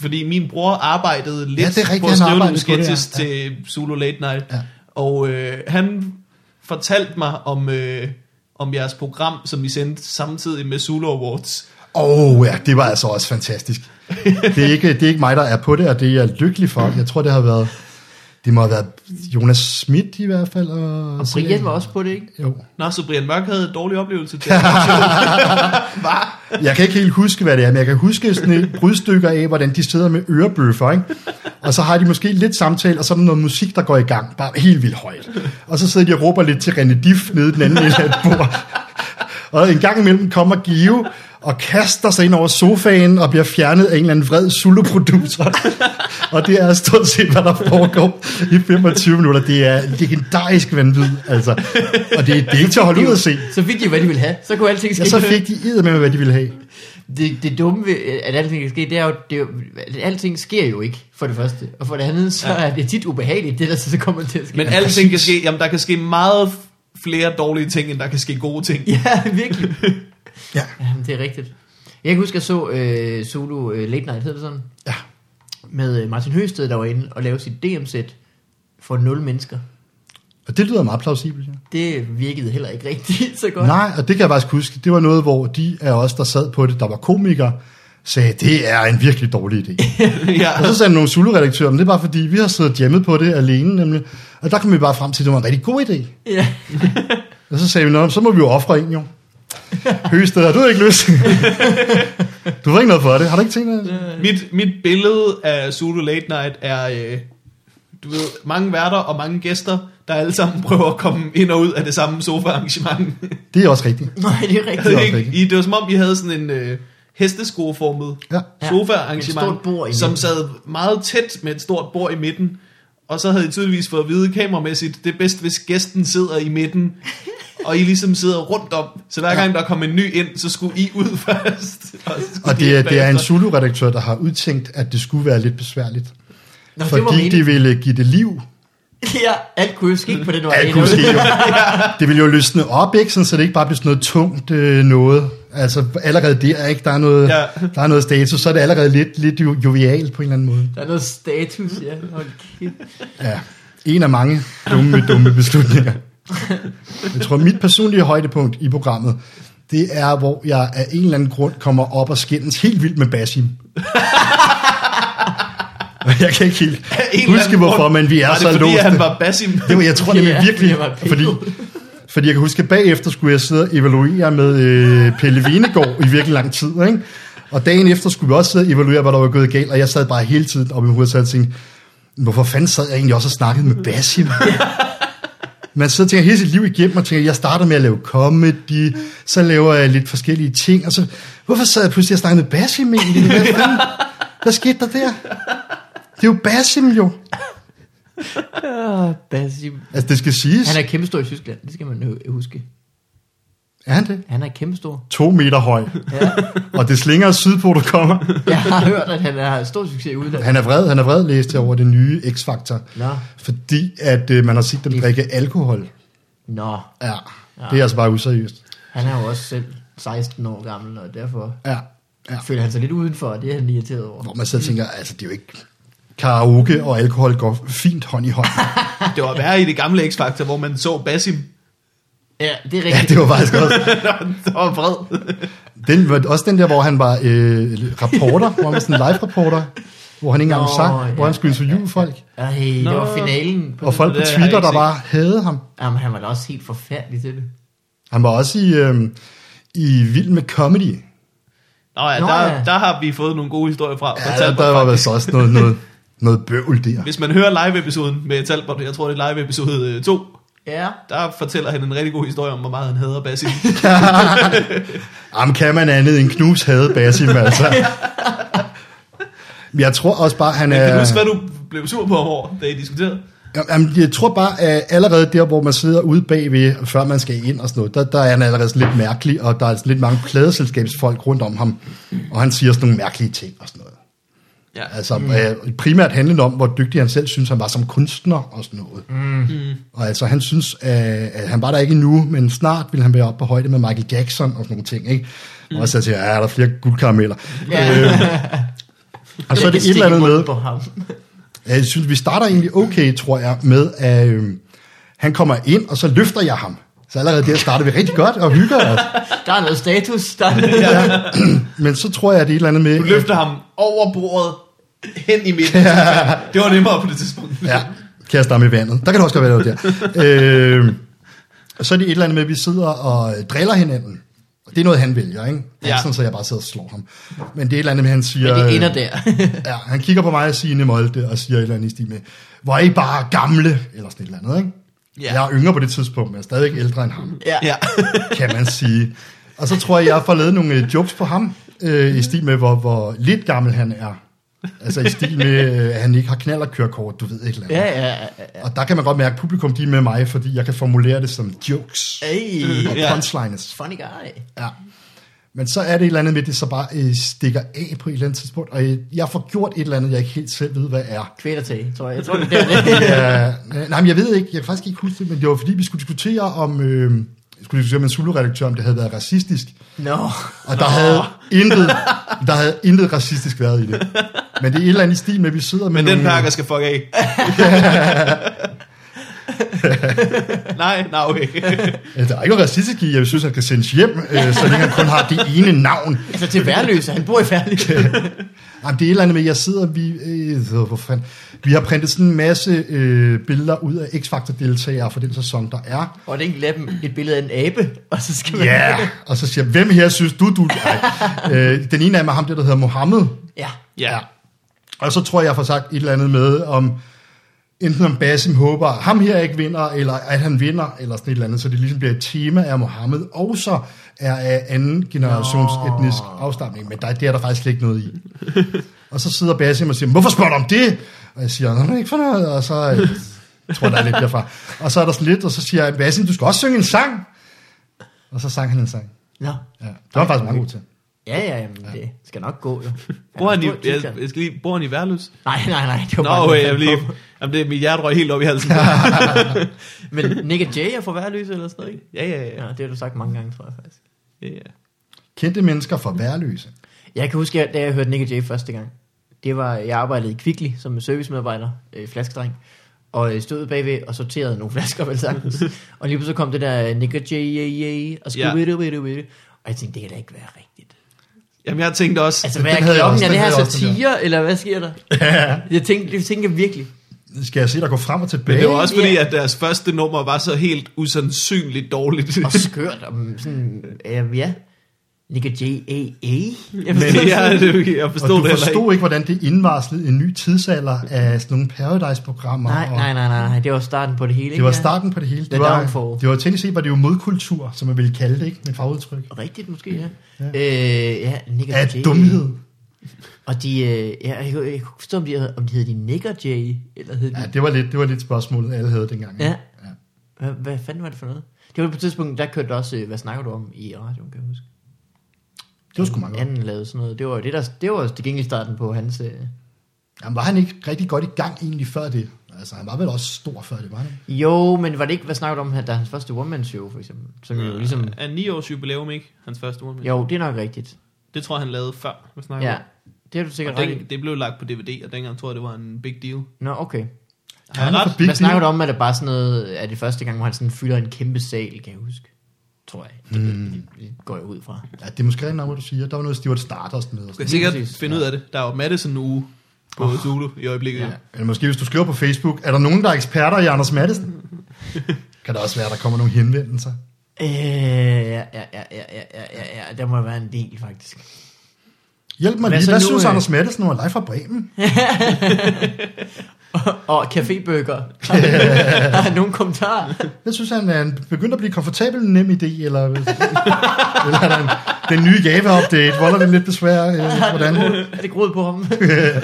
fordi min bror arbejdede lidt Ja, det er rigtigt, på at skrive nogle det, ja. sketches til Zulu Late Night. Ja. Og øh, han fortalte mig om, øh, om jeres program, som I sendte samtidig med Zulu Awards. Åh oh, ja, det var altså også fantastisk. Det er, ikke, det er ikke mig, der er på det, og det er jeg lykkelig for. Jeg tror, det har været... Det må have været Jonas Schmidt i hvert fald. Og, og Brian var også på det, ikke? Jo. Nå, så Brian Mørk havde en dårlig oplevelse til? Jeg kan ikke helt huske, hvad det er, men jeg kan huske sådan et brudstykker af, hvordan de sidder med ørebøffer, ikke? Og så har de måske lidt samtale, og så er der noget musik, der går i gang, bare helt vildt højt. Og så sidder de og råber lidt til René Diff nede den anden ende af et bord. Og en gang imellem kommer Give og kaster sig ind over sofaen og bliver fjernet af en eller anden vred Zulu-producer. og det er stort set, hvad der foregår i 25 minutter. Det er legendarisk vanvid, altså. Og det, det er ikke til at holde ud at se. Så fik de, hvad de ville have. Så kunne alting ske. Ja, så fik de med, hvad de ville have. det, det dumme ved, at alting kan ske, det er jo, det er jo, at alting sker jo ikke, for det første. Og for det andet, så Ja. er det tit ubehageligt, det der så kommer til at ske. Men alting kan ske, jamen der kan ske meget flere dårlige ting, end der kan ske gode ting. Ja, virkelig. Ja. Jamen, det er rigtigt. Jeg kan huske, at jeg så øh, Solo øh, Late Night, hedder det sådan? Ja. Med øh, Martin Høsted, der var inde og lavede sit DM-sæt for 0 mennesker. Og det lyder meget plausibelt, ja. Det virkede heller ikke rigtig så godt. Nej, og det kan jeg faktisk huske. Det var noget, hvor de af os, der sad på det, der var komikere, sagde, det er en virkelig dårlig idé. ja. og så sagde nogle Zulu-redaktører, men det er bare fordi, vi har siddet hjemme på det alene, nemlig. Og der kom vi bare frem til, at det var en rigtig god idé. Ja. Og så sagde vi, så må vi jo ofre en jo. Høsted, har du ikke lyst? du har ikke noget for det. Har du ikke tænkt det? Mit, mit billede af Zulu Late Night er, øh, du ved, mange værter og mange gæster, der alle sammen prøver at komme ind og ud af det samme sofa-arrangement. Det er også rigtigt. Nej, det er rigtigt. Det er Ikke? rigtigt. I, det var som om, vi havde sådan en øh, hesteskoformet Ja. Sofa-arrangement, i som sad meget tæt med et stort bord i midten. Og så havde I tydeligvis fået at vide kameramæssigt, det er bedst, hvis gæsten sidder i midten, og I ligesom sidder rundt om. Så hver gang der kom en ny ind, så skulle I ud først. Og, Og de det er, det er en. Zulu-redaktør, der har udtænkt, at det skulle være lidt besværligt. Nå, det var fordi de meningen. ville give det liv. Ja, alt kunne jo ske på den vej. Alt kunne ske jo. Det ville jo løsne op, ikke? Sådan, så det ikke bare bliver sådan noget tungt øh, noget. Altså allerede der, ikke? Der er noget, Ja. der er noget status, så er det allerede lidt, lidt jo, jovialt på en eller anden måde. Der er noget status, ja. Hold kæft. Ja. En af mange dumme, dumme beslutninger. Jeg tror, mit personlige højdepunkt i programmet, det er, hvor jeg af en eller anden grund kommer op og skændes helt vildt med Basim. jeg kan ikke helt huske, hvorfor, men vi er var det så fordi, låste. han var Basim? Det var, jeg tror nemlig Ja, virkelig, det fordi, fordi jeg kan huske, at bagefter skulle jeg sidde og evaluere med øh, Pelle Venegård i virkelig lang tid, ikke? Og dagen efter skulle vi også sidde og evaluere, hvad der var gået galt, og jeg sad bare hele tiden oppe i hovedet og tænkte, hvorfor fanden sad jeg egentlig også og snakkede med Basim? Man sidder og tænker hele sit liv igennem og tænker, jeg starter med at lave comedy, så laver jeg lidt forskellige ting, og så, hvorfor sad jeg pludselig og snakkede med Basim egentlig? Hvad, fanden? hvad skete der der? Det er jo Basim jo. Basim. Altså, det skal siges. Han er kæmpestor i Tyskland, det skal man huske. Er han det? Han er kæmpestor. To meter høj. Ja. Og det slinger sydpå, du kommer. Jeg har hørt, at han er stor succes i udlandet. Han er vred, han er vred læst over det nye X-Factor. Nå, Fordi at øh, man har set dem drikke alkohol. nå. Ja, det er altså bare useriøst. Han er jo også selv 16 år gammel, og derfor... Ja. Ja. føler han sig lidt udenfor, det er han irriteret over. Hvor man så tænker, altså det er jo ikke... Karaoke og alkohol går fint hånd i hånd. Det var værre i det gamle X-Factor, hvor man så Basim. Ja, det er Ja, rigtigt. det var faktisk også... der var vred. Den var også den der, hvor han var øh, reporter, hvor han var sådan en live-reporter, hvor han ikke engang sang, ja, hvor han skulle interviewe folk. Ej, det Nå. var finalen. På Og folk på det Twitter, der bare havde ham. Jamen, han var da også helt forfærdelig til det. Han var også i, øh, i Vild med Comedy. Nå ja, Nå der, ja. der har vi fået nogle gode historier fra. Ja, der, der var vist også noget, noget, noget bøvl der. Hvis man hører live-episoden med Talbot, jeg tror det er live-episode 2, Ja. der fortæller han en rigtig god historie om, hvor meget han hader Basim. Jamen, kan man andet end knus havde Basim, altså. Men Jeg tror også bare, han Men er... kan du huske, hvad du blev sur på over, da I diskuterede? Jamen, jeg tror bare, at allerede der, hvor man sidder ude bagved, før man skal ind og sådan noget, der, der er han allerede lidt mærkelig, og der er lidt mange pladeselskabsfolk rundt om ham, og han siger sådan nogle mærkelige ting og sådan noget. Ja. Altså mm. øh, primært handlende om, hvor dygtig han selv synes, han var som kunstner og sådan noget. Mm. Og altså, han synes, øh, at han var der ikke endnu, men snart vil han være oppe på højde med Michael Jackson og sådan nogle ting, ikke? Mm. Og så siger jeg, ja, der er flere guldkarameller. Ja. Øh, og så er det et eller andet med, På ham. jeg synes, vi starter egentlig okay, tror jeg, med at øh, han kommer ind, og så løfter jeg ham. Så allerede der starter vi rigtig godt og hygger os. Der er noget status. Der er noget. Men så tror jeg, at det er et eller andet med... Du løfter ham over bordet hen i midten. Det var nemmere på det tidspunkt. Ja, kaster ham i vandet. Der kan det også godt være, der. øh, og så er det et eller andet med, at vi sidder og driller hinanden. Og det er noget, han vælger, ikke? Det er Ja. ja. sådan, så jeg bare sidder og slår ham. Men det er et eller andet med, han siger... Men det øh, ender der. ja, han kigger på mig og siger Molde og siger et eller andet i stil med, hvor er I bare gamle, eller sådan et eller andet, ikke? Ja. Jeg er yngre på det tidspunkt, men jeg er stadig ældre end ham, Ja. Ja. kan man sige. Og så tror jeg, jeg får lavet nogle øh, jokes på ham, øh, i stil med, hvor, hvor lidt gammel han er. Altså i stil med, øh, at han ikke har knallerkørekort, du ved et eller andet. Ja, ja, ja. ja. Og der kan man godt mærke, at publikum de er med mig, fordi jeg kan formulere det som jokes Hey, og Ja. punchlines. funny guy. Ja. Men så er det et eller andet med, at det så bare øh, stikker af på et eller andet tidspunkt, og øh, jeg får gjort et eller andet, jeg ikke helt selv ved, hvad er. Kvælertag, tror jeg. Jeg tror, det er det. Ja, nej, men jeg ved ikke, jeg kan faktisk ikke huske det, men det var fordi, vi skulle diskutere om, øh, skulle diskutere med en Zulu-redaktør, om det havde været racistisk. Nå. Og der havde, intet, der havde intet racistisk været i det. Men det er et eller andet i stil med, at vi sidder med Men den nogle... pakker skal fuck af. nej, nej, okay. Der er ikke noget racistisk i, jeg synes, han skal sendes hjem, øh, så længe han kun har det ene navn. Altså til værløse. Han bor i værløse. Jamen, det er et eller andet med, jeg sidder, vi, øh, hvor fanden, vi har printet sådan en masse øh, billeder ud af X-Factor-deltagere for den sæson, der er. Og det er dem et billede af en abe. Og så skal man... Ja, yeah. og så siger hvem her synes du, du... Ej. Øh, den ene af dem er ham, der, der hedder Mohammed. Ja. Ja. Og så tror jeg, jeg får sagt et eller andet med, om enten om Basim håber, at ham her ikke vinder, eller at han vinder, eller sådan et eller andet, så det ligesom bliver et tema af Mohammed, og så er af anden generations Nå. etnisk afstamning, men der, det er der faktisk ikke noget i. og så sidder Basim og siger, hvorfor spørger du om det? Og jeg siger, nå, ikke for noget, og så øh, jeg tror der er lidt derfra. Og så er der sådan lidt, og så siger jeg, Basim, du skal også synge en sang. Og så sang han en sang. Nå. Ja, det var han faktisk meget god til. Ja, ja, jamen, det skal nok gå, jo. Bor han, i, jeg, jeg skal lige, bor han i Værløs? Nej, nej, nej. Det var Nå, bare okay, jeg lige, jamen, det er mit hjerte røg helt op i halsen. Men Nick og Jay er fra værløse eller sådan noget, ikke? ja, ja, ja. Ja, det har du sagt mange gange, tror jeg faktisk. ja, ja. Kendte mennesker for værløse. Jeg kan huske, da jeg hørte Nick og Jay første gang. Det var, jeg arbejdede i Kvickly som servicemedarbejder, øh, flaskedreng. Og jeg stod bagved og sorterede nogle flasker, vel sagtens. og lige pludselig kom det der Nick og Jay, yay, yay, og Ja. skulle ja. Og jeg tænkte, det kan da ikke være rigtigt. Jamen, jeg tænkte også, Altså, hvad er klokken? også, Er det her satire, eller hvad sker der? Jeg tænkte, det tænker jeg virkelig. Skal jeg se dig gå frem og tilbage? men det var også fordi, Ja. at deres første nummer var så helt usandsynligt dårligt. Og skørt, og sådan, ja. Nick og Jay, A, A. Jeg Men forstår ja, det. jeg Og forstod du det heller forstod ikke. ikke, hvordan det indvarslede en ny tidsalder af sådan nogle Paradise-programmer. Nej, og nej, nej, nej, nej, det var starten på det hele. Det var ikke? starten på det hele. Det var, downfall. det var teknisk set, var det jo modkultur, som man ville kalde det, ikke? Med fagudtryk. Rigtigt måske, ja. ja. Øh, ja, Nick og Af Jay. dumhed. Og de, øh, ja, jeg, jeg kunne ikke forstå, om de, havde- om de hed de Nick og Jay, eller hed de... Ja, det var lidt, det var lidt spørgsmålet, alle havde dengang. Ja. ja. Hvad, hvad fanden var det for noget? Det var på et tidspunkt, der kørte også, øh, hvad snakker du om i radioen, kan jeg huske? Det var sgu meget godt. Anden lavede sådan noget. Det var jo det, der, det var det gik i starten på hans... Øh... Jamen, var han ikke rigtig godt i gang egentlig før det? Altså, han var vel også stor før det, var han? Jo, men var det ikke, hvad snakker du om her, er hans første one-man-show, for eksempel? Som jo ligesom... Er 9 års jubilæum, ikke? Hans første one Jo, det er nok rigtigt. Det tror jeg, han lavede før. Hvad snakker Ja, du om? det har du sikkert Og ret den, det blev lagt på DVD, og dengang tror jeg, det var en big deal. Nå, okay. Har jeg Han er ret? Hvad snakker du om, at det bare sådan noget, er det første gang, hvor han sådan fylder en kæmpe sal, kan jeg huske? tror jeg. Det, mm. går jeg ud fra. Ja, det er måske rent nok, hvad du siger. Der var noget Stuart Stardust med. Du kan sikkert præcis. finde ja. ud af det. Der er jo Madison uge på oh. Zulu i øjeblikket. Ja. Eller måske hvis du skriver på Facebook, er der nogen, der er eksperter i Anders Madsen? kan det også være, at der kommer nogle henvendelser? Øh, ja, ja, ja, ja, ja, ja, ja, der må være en del faktisk. Hjælp mig Hvad lige, hvad synes øh? Anders Madsen var live fra Bremen? Og cafébøger. Har han nogen kommentarer? Jeg synes, han er begyndt at blive komfortabel nem idé, eller, eller er en, den nye Java-update, volder det lidt besvær? Øh, hvordan? Er det groet på ham? øh,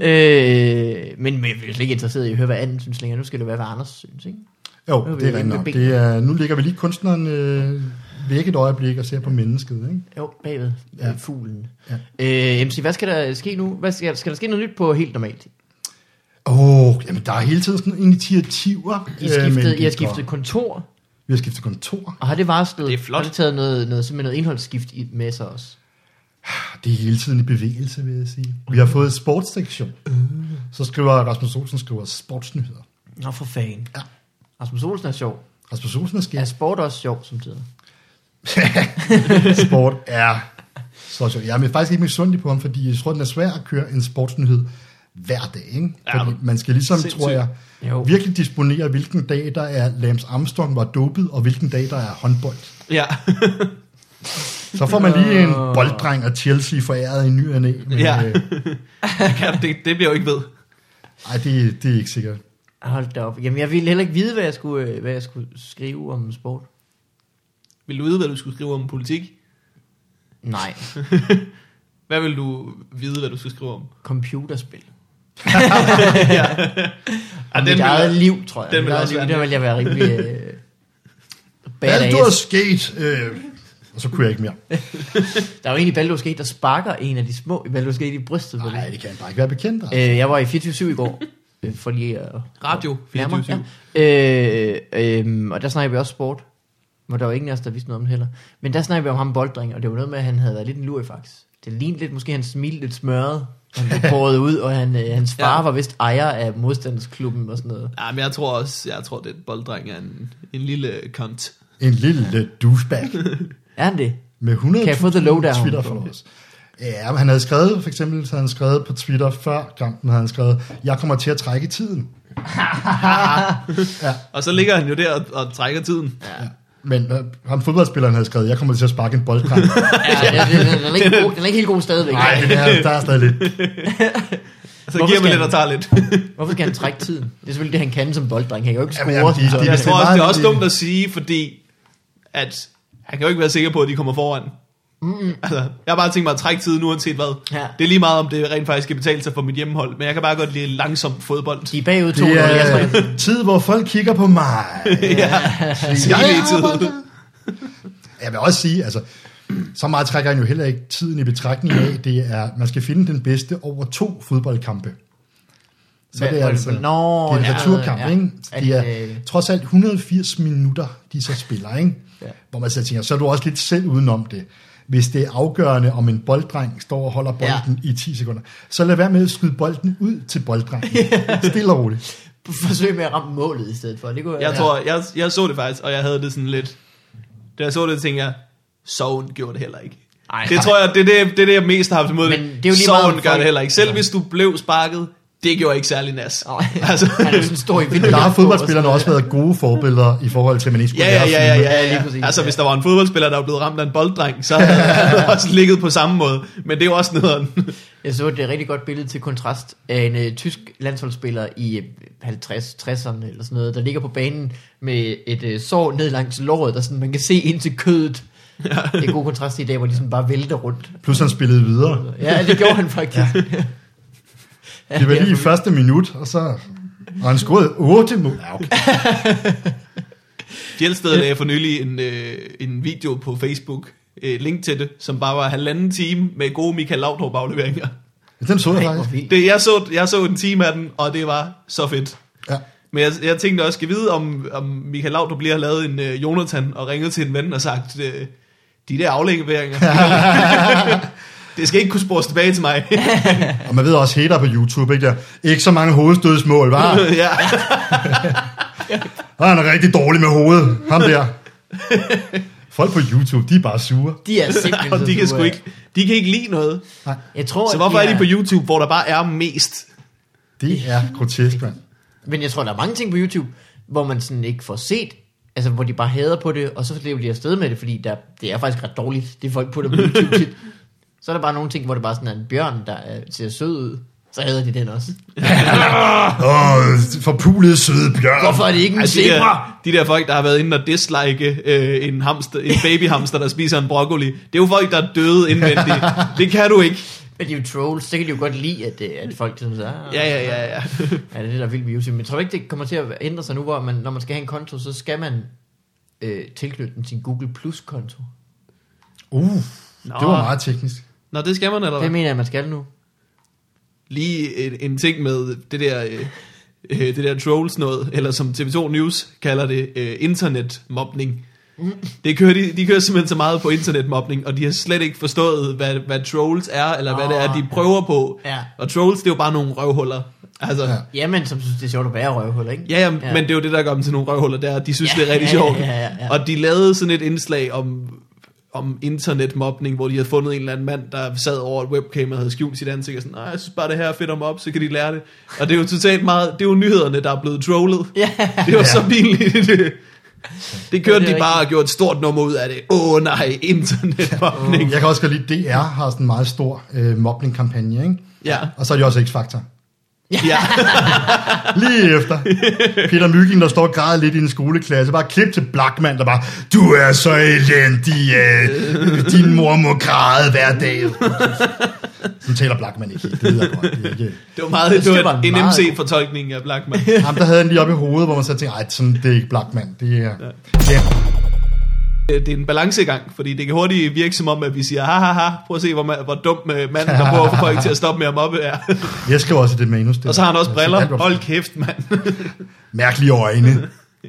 øh, men, men jeg er slet ikke interesseret i at høre, hvad anden synes længere. Nu skal det være, hvad Anders synes, ikke? Jo, det er rigtigt nok. Det er, nu ligger vi lige kunstneren øh, væk et øjeblik og ser på mennesket. Ikke? Jo, bagved Ja. fuglen. Ja. Øh, MC, hvad skal der ske nu? Hvad skal, skal der ske noget nyt på helt normalt? Åh, oh, jamen der er hele tiden sådan initiativer. I, øh, skiftet, det I har skiftet kontor, Vi har skiftet kontor. og har det varslet? Det er flot. Har det taget noget, noget, simpelthen noget indholdsskift i, med sig også? Det er hele tiden i bevægelse, vil jeg sige. Vi har fået sportssektion. Så skriver Rasmus Olsen skriver sportsnyheder. Nå, for fanden. Ja. Rasmus Olsen er sjov. Rasmus Olsen er Er skært. sport også sjov som tider? Sport er så sjovt. Jeg er faktisk ikke misundelig på ham, fordi jeg tror, den er svær at køre en sportsnyhed hver dag. Ikke? Ja, Fordi man skal ligesom, sindssygt. tror jeg, Jo. virkelig disponere, hvilken dag der er Lance Armstrong var dopet, og hvilken dag der er håndbold. ja. Så får man lige en bolddreng og Chelsea foræret i ny og næ. Men, Ja. øh, ja det, det bliver jo ikke ved. ej, det, det er ikke sikkert. Hold da op. Jamen, jeg ville heller ikke vide, hvad jeg skulle, øh, hvad jeg skulle skrive om sport. Vil du vide, hvad du skulle skrive om politik? Nej, Hvad vil du vide, hvad du skal skrive om? computerspil. ja. Og mit eget liv, tror jeg. den vil også liv, der vil jeg være rimelig øh, Baldur badass. Skate. Øh, og så kunne jeg ikke mere. Der er jo en i Baldur Skate, der sparker en af de små i Baldur Skate i brystet. Nej, det kan bare ikke være bekendt. Altså. Øh, jeg var i 24 i går, øh, for lige at... Radio nærmere, 24 Ja. Øh, øh, og der snakker vi også sport. Men der var ingen af os, der vidste noget om det heller. Men der snakker vi om ham bolddreng, og det var noget med, at han havde været lidt en lurifax. Det lignede lidt, måske han smilte lidt smørret. Han blev båret ud, og han, øh, hans far Ja. var vist ejer af modstandsklubben og sådan noget. Ja, men jeg tror også, jeg tror, det bolddreng er en, en lille kont. En lille douchebag Er han det? med 100 Kan jeg få the lowdown? Twitter followers. Ja, men han havde skrevet, for eksempel, så han skrevet på Twitter før kampen, havde han skrevet, jeg kommer til at trække tiden. ja, Og så ligger han jo der og, og trækker tiden. Ja. Men øh, ham fodboldspilleren havde skrevet, jeg kommer til at sparke en bolddreng. Ja, den, den, den, er ikke god, den er ikke helt god stadigvæk. Nej, det er, der er stadig lidt. Så Hvorfor giver man lidt og tager lidt. Hvorfor skal han trække tiden? Det er selvfølgelig det, han kan som bolddreng. Han kan jo ikke Jamen, score. jamen, de- så- de- Jeg det er tror også, det er også dumt at sige, fordi at han kan jo ikke være sikker på, at de kommer foran. Mm-mm. Altså, jeg har bare tænkt mig at trække tiden uanset hvad. Ja. Det er lige meget, om det rent faktisk skal betale sig for mit hjemmehold, men jeg kan bare godt lide langsomt fodbold. De er bagud 2-0. Det Jeg tror, er tid, hvor folk kigger på mig. ja, Jeg Hele tiden. arbejder. Jeg vil også sige, altså, så meget trækker han jo heller ikke tiden i betragtning af, det er, man skal finde den bedste over to fodboldkampe. Så det er altså, Nå, det er en ja, returkamp, ja. ikke? Er Det er trods alt 180 minutter, de så spiller, ikke? Ja. Hvor man så tænker, så er du også lidt selv udenom det. Hvis det er afgørende, om en bolddreng står og holder bolden ja. i 10 sekunder, så lad være med at skyde bolden ud til bolddrengen. Stille og roligt. Forsøg med at ramme målet i stedet for. Det kunne, Jeg tror, jeg, jeg så det faktisk, og jeg havde det sådan lidt... Da jeg så det, tænkte jeg, Soven gjorde det heller ikke. Ej, det tror jeg, det er det, det, er det jeg mest har haft imod. Men det. er jo lige meget, Soven gør folk- det heller ikke. Selv Ja. hvis du blev sparket, det gjorde ikke særlig nas. Nej, Altså, han er sådan stor i vinduet. Der har fodboldspillerne også været gode forbilleder i forhold til, at man ikke skulle Ja, ja, ja, ja, ja, Ja, lige præcis, Altså, hvis der var en fodboldspiller, der var blevet ramt af en bolddreng, så havde han også ligget på samme måde. Men det er jo også nederen. Jeg så et øh, rigtig godt billede til kontrast af en uh, tysk landsholdsspiller i øh, 50 60'erne eller sådan noget, der ligger på banen med et uh, sår ned langs låret, der sådan, man kan se ind til kødet. Ja. Det er god kontrast i dag, hvor de sådan bare vælter rundt. Plus han spillede videre. Ja, det gjorde han faktisk. Ja. Det var lige i første minut, og så... Og han scorede 8 mål. Ja, okay. Fjeldsted lagde for nylig en, øh, en video på Facebook, øh, link til det, som bare var halvanden time med gode Michael Laudrup afleveringer. Den så jeg faktisk. Det, jeg, så, jeg så en time af den, og det var så fedt. Ja. Men jeg, jeg tænkte også, skal vide, om, om Michael Laudrup har lavet en øh, Jonathan og ringet til en ven og sagt, øh, de der afleveringer. det skal ikke kunne spores tilbage til mig. Og man ved også hater på YouTube, ikke der? Ikke så mange hovedstødsmål, var. ja. Han er rigtig dårlig med hovedet, ham der. Folk på YouTube, de er bare sure. De er simpelthen og de kan, sure. sgu ikke, de kan ikke lide noget. Jeg tror, Så hvorfor de er de på YouTube, hvor der bare er mest? Det er grotesk, mand. Men jeg tror, der er mange ting på YouTube, hvor man sådan ikke får set, altså hvor de bare hader på det, og så lever de afsted med det, fordi der, det er faktisk ret dårligt, det folk putter på YouTube tit. Så er der bare nogle ting, hvor det bare sådan er en bjørn, der øh, ser sød ud. Så hader de den også. Åh, forpulede søde bjørn. Hvorfor er det ikke en Altså, de, zebra? der, de der folk, der har været inde og dislike øh, en, hamster, en babyhamster, der spiser en broccoli, det er jo folk, der er døde indvendigt. Det kan du ikke. Men de er jo trolls, så kan de jo godt lide, at, øh, at folk sådan så, ah, Ja, ja, ja, ja. Ja, det er det, der er vildt med YouTube. Men jeg tror ikke, det kommer til at ændre sig nu, hvor man, når man skal have en konto, så skal man øh, tilknytte den til Google Plus-konto. Uh, det Nå. var meget teknisk. Nå, det skal man, eller Det hvad? mener jeg, man skal nu. Lige en, en ting med det der, øh, øh, det der trolls noget, eller som TV2 News kalder det, øh, internetmobning. Det kører de, de kører simpelthen så meget på internetmobning, og de har slet ikke forstået, hvad, hvad trolls er, eller hvad det er, de prøver på. Ja. Og trolls, det er jo bare nogle røvhuller. Altså, Ja. ja. Jamen, som synes, det er sjovt at være røvhuller, ikke? Ja, ja, ja, men det er jo det, der gør dem til nogle røvhuller, det er, at de synes, Ja, det er rigtig ja, sjovt. ja, ja, ja. Og de lavede sådan et indslag om, om internetmobning, hvor de havde fundet en eller anden mand, der sad over et webcam og havde skjult sit ansigt, og sådan, nej, jeg synes bare, det her er fedt om op, så kan de lære det. Og det er jo totalt meget, det er jo nyhederne, der er blevet trollet. Ja. Det var så pinligt. Det kørte Ja, det de bare og gjorde et stort nummer ud af det. Åh oh, nej, internetmobning. Jeg kan også godt lide, DR har sådan en meget stor øh, mobning-kampagne, ikke? Ja, Og så er de også X-Factor. Ja. Lige efter. Peter Mygind, der står og græder lidt i en skoleklasse. Bare klip til Blackman, der bare, du er så elendig, øh, din mor må græde hver dag. Sådan taler Blackman ikke det ved jeg godt. Det er ikke. Det var meget, Det det var en MC-fortolkning af Blackman. Ham, der havde han lige oppe i hovedet, hvor man så tænkte, ej, sådan, det er ikke Blackman. Det er... Ja. Det er en balancegang, fordi det kan hurtigt virke som om, at vi siger, ha ha ha, prøv at se, hvor, ma- hvor dum øh, manden, der prøver at få folk til at stoppe med at mobbe er. Jeg skriver også det manus. Det Og så har han også Altså, briller. alt var- Hold kæft, mand. Mærkelige øjne.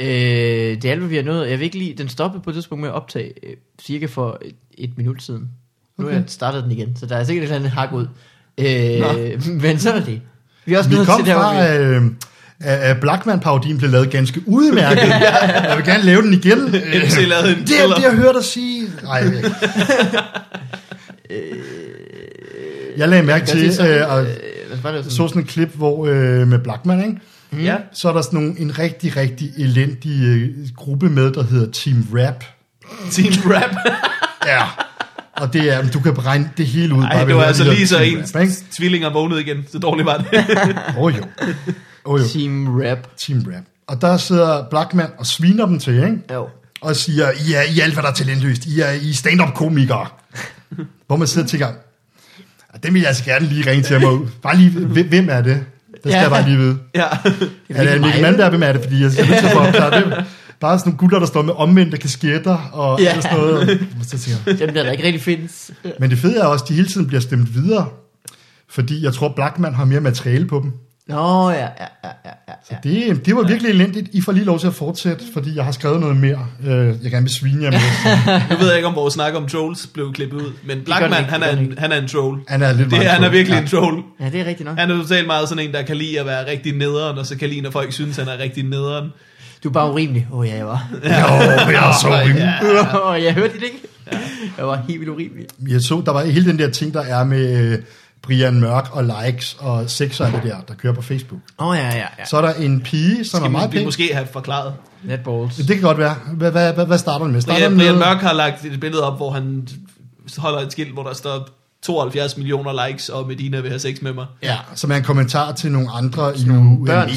Øh, det er alt, hvad vi har nået. Jeg vil ikke lige, den stoppede på et tidspunkt med at optage øh, cirka for et, et minut siden. Nu okay. Okay. er jeg startet den igen, så der er sikkert et eller andet hak ud. Øh, men så er det. Vi er også Vi nået kom til der, fra, vi... øh, at at Blackman-parodien blev lavet ganske udmærket. Jeg vil gerne lave den igen. Øh, MC lavede en Det er det, jeg hørte dig sige. Nej, jeg ikke. Jeg lagde mærke Hvad til, det så? øh, Øh, så sådan? et klip hvor, øh, med Blackman, ikke? Ja. så er der sådan nogle, en rigtig, rigtig elendig øh, gruppe med, der hedder Team Rap. Team Rap. Ja, og det er, du kan beregne det hele ud. Ej, bare ved det var altså lige så en tvillinger vågnede igen. Så dårligt var det. Åh oh, jo. Oh, jo. Team Rap. Team Rap. Og der sidder Blackman og sviner dem til, ikke? Jo. og siger, I er, I er alt, hvad der er talentløst. I er, I er stand-up-komikere. Hvor man sidder og tænker, "Ah, det vil jeg altså gerne lige ringe til mig ud. Bare lige, hvem hvem er det? Det skal Ja. jeg bare lige vide. ja. Er det Mikkel Mandberg, hvem er det? Fordi jeg skal nødt til at få opklaret det. Bare sådan nogle gutter, der står med omvendte kasketter og Ja. sådan noget. Så tænker Dem der, der ikke rigtig findes. Men det fede er også, at de hele tiden bliver stemt videre. Fordi jeg tror, Blackman har mere materiale på dem. Nå, ja, ja, ja, ja, ja. Så det, det var virkelig elendigt. I får lige lov til at fortsætte, fordi jeg har skrevet noget mere. Øh, jeg gerne vil svine jer med. Nu ved jeg ikke, om vores snak om trolls blev klippet ud. Men Blackman, han er, en, han er en troll. Han er lidt Det, meget han er virkelig Ja. en troll. Ja, det er rigtigt nok. Han er totalt meget sådan en, der kan lide at være rigtig nederen, og så kan lide, når folk synes, han er rigtig nederen. Du er bare urimelig. Åh, oh, ja, jeg var. Jo, jeg er så rimelig. Åh, jeg hørte det ikke. Jeg var helt vildt urimelig. Jeg så, der var hele den der ting, der er med øh, Brian Mørk og likes og sex og alt det der, der kører på Facebook. Åh, oh, ja, ja, ja. Så er der en pige, som Skal er meget pæn. måske have forklaret. Netballs. Det kan godt være. Hvad, hvad, hvad, hvad starter den med? Starter Brian, den Brian med Mørk har lagt et billede op, hvor han holder et skilt, hvor der står 72 millioner likes, og Medina vil have sex med mig. Ja, som er en kommentar til nogle andre i Nogle børn, en,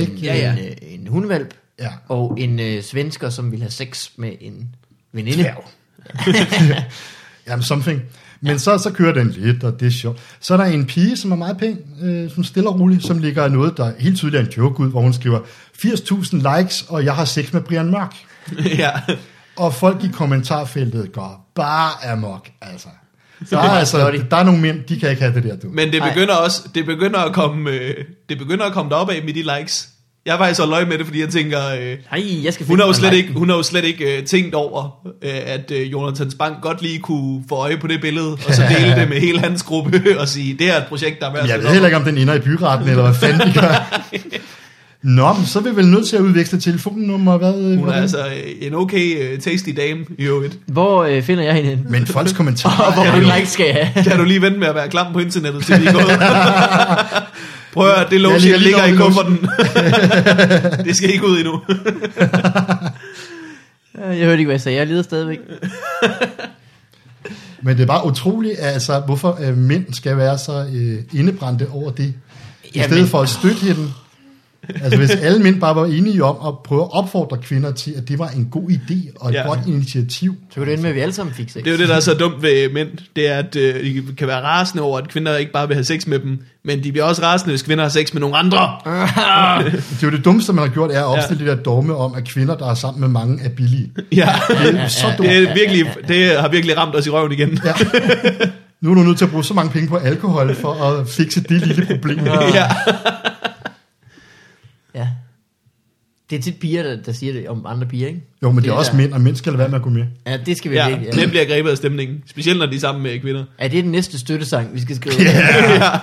ikke? Ja, ja. en, øh, en hundvalp, Ja. og en øh, svensker, som vil have sex med en veninde. Dværg. Jamen, something. Men så, så kører den lidt, og det er sjovt. Så er der en pige, som er meget pæn, øh, som stille og roligt, som ligger noget, der helt tydeligt er en joke ud, hvor hun skriver 80.000 likes, og jeg har sex med Brian Mørk. ja. Og folk i kommentarfeltet går bare amok, altså. Der er, altså, der er nogle mænd, de kan ikke have det der, du. Men det Ej. begynder også, det begynder at komme, øh, det begynder at komme derop af med de likes. Jeg var så løg med det, fordi jeg tænker, øh, Nej, jeg skal hun har jo slet ikke, hun har jo slet ikke øh, tænkt over, øh, at øh, Jonathan Spang godt lige kunne få øje på det billede, og så dele det med hele hans gruppe, og sige, det er et projekt, der er værd Jeg ved heller ikke, om den ender i byretten, eller hvad fanden de gør. Nå, men så er vi vel nødt til at udveksle telefonnummer. Hvad, om. Hun er altså øh, en okay øh, tasty dame i øvrigt. Hvor øh, finder jeg hende hen? Men folks kommentarer... Og hvor er mange likes skal jeg have? Kan du lige vente med at være klam på internettet, til vi er gået? Prøv at høre, det Jeg lotion ligger i kufferten. det skal ikke ud endnu. Jeg hørte ikke, hvad jeg sagde. Jeg lider stadigvæk. Men det er bare utroligt, altså, hvorfor øh, mænd skal være så øh, indebrændte over det, i Jamen. stedet for at støtte hende. Altså, hvis alle mænd bare var enige om at prøve at opfordre kvinder til, at det var en god idé og et Ja. godt initiativ. Så kunne det ende med, at vi alle sammen fik sex. Det er jo det, der er så dumt ved mænd. Det er, at øh, de kan være rasende over, at kvinder ikke bare vil have sex med dem, men de bliver også rasende, hvis kvinder har sex med nogle andre. Det er jo det dummeste, man har gjort, er at opstille ja. det der dogme om, at kvinder, der er sammen med mange, er billige. Ja, Det er så dumt. det, er virkelig, det har virkelig ramt os i røven igen. Ja. Nu er du nødt til at bruge så mange penge på alkohol for at fikse det lille problem. Ja. Det er tit piger, der, der siger det om andre piger, ikke? Jo, men det er Det er også der. mænd, og mænd skal lade være med at gå med. Ja, det skal vi ja, virkelig. den bliver grebet af stemningen. Specielt når de er sammen med kvinder. Er det den næste støttesang, vi skal skrive? Ja.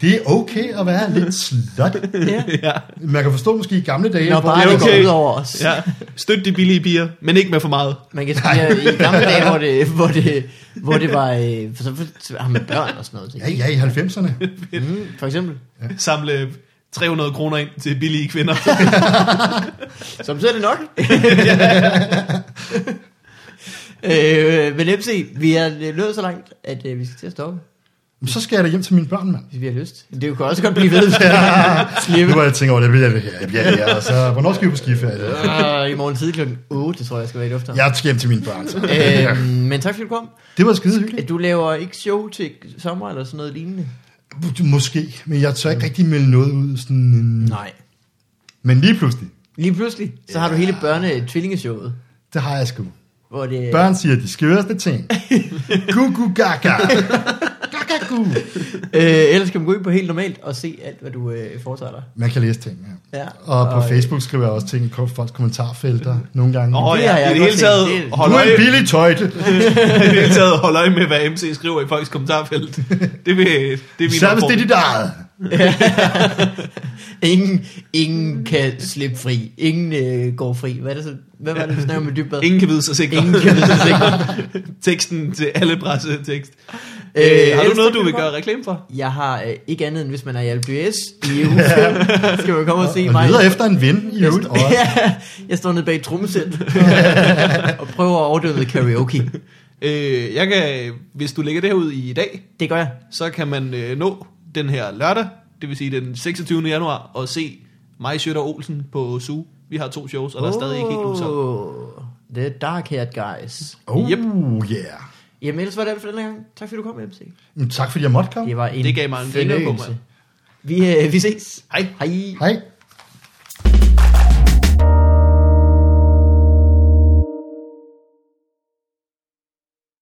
Det er okay at være lidt slut. ja. Ja. Man kan forstå måske i gamle dage, Når hvor bare det er det okay. går ud over os. ja. Støt de billige piger, men ikke med for meget. Man kan sige, i gamle dage, hvor det, hvor det, hvor det var, øh, for så har man børn og sådan noget. Ja, ja, i 90'erne. Mm, for eksempel. Samle 300 kroner ind til billige kvinder. Så betyder det nok. øh, men MC, vi er nået så langt, at øh, vi skal til at stoppe, Men Så skal jeg da hjem til mine børn, mand. hvis vi har lyst. Det kan også godt blive ved. Nu var jeg tænker over, det bliver jeg ja, ja, ja, så, hvornår skal vi på skiferie? Uh, I morgen tidlig klokken 8, tror jeg, jeg skal være i lufthavn. Jeg skal hjem til mine børn. Så. Øh, men tak fordi du kom. Det var skide hyggeligt. Du laver ikke show til sommer eller sådan noget lignende? Måske, men jeg tør ikke rigtig melde noget ud. Sådan, Nej. men lige pludselig, Lige pludselig, så har du hele børne-tvillingeshowet. det har jeg sgu. Hvor det, Børn siger de skøreste ting. Gu gu gaga. Øh, ellers kan man gå ind på helt normalt og se alt, hvad du øh, foretager dig. Man kan læse ting, ja. Ja. Og på øh, Facebook skriver jeg også ting i folks kommentarfelter nogle gange. Åh oh, ja, jeg i det hele taget Det- hold er øje, en billig tøjte. i det hele taget hold øje med, hvad MC skriver i folks kommentarfelt. Det, vil, det er min Især hvis det er dit eget. Ingen, ingen kan slippe fri. Ingen øh, går fri. Hvad, er det så, hvad var det, du snakkede med Dybvad? Ingen kan vide sig sikker. Ingen kan vide sig sikker. Teksten til alle pressetekst. Øh, Øh, har du noget, du vil gøre reklame for? Jeg har øh, ikke andet end, hvis man er i Alpe S i uge 5, skal man komme og se Og mig. leder efter en ven i øvrigt. Og ja, jeg står nede bag et trommesæt og prøver at overdøve noget karaoke. Øh, jeg kan, hvis du lægger det her ud i dag, Det gør jeg. så kan man øh, nå den her lørdag, det vil sige den 26. januar, og se mig, Sjøtter Olsen på SU. Vi har to shows, og der er stadig ikke helt udsolgt. Oh, The Dark Haired Guys. oh, Yep. yeah. Jamen ellers var det alt for den her gang. Tak fordi du kom, MC. Men Tak fordi jeg måtte komme. Det var en Det gav mig en fornøjelse. mand. Vi, øh, vi ses. Hej. Hej. Hej.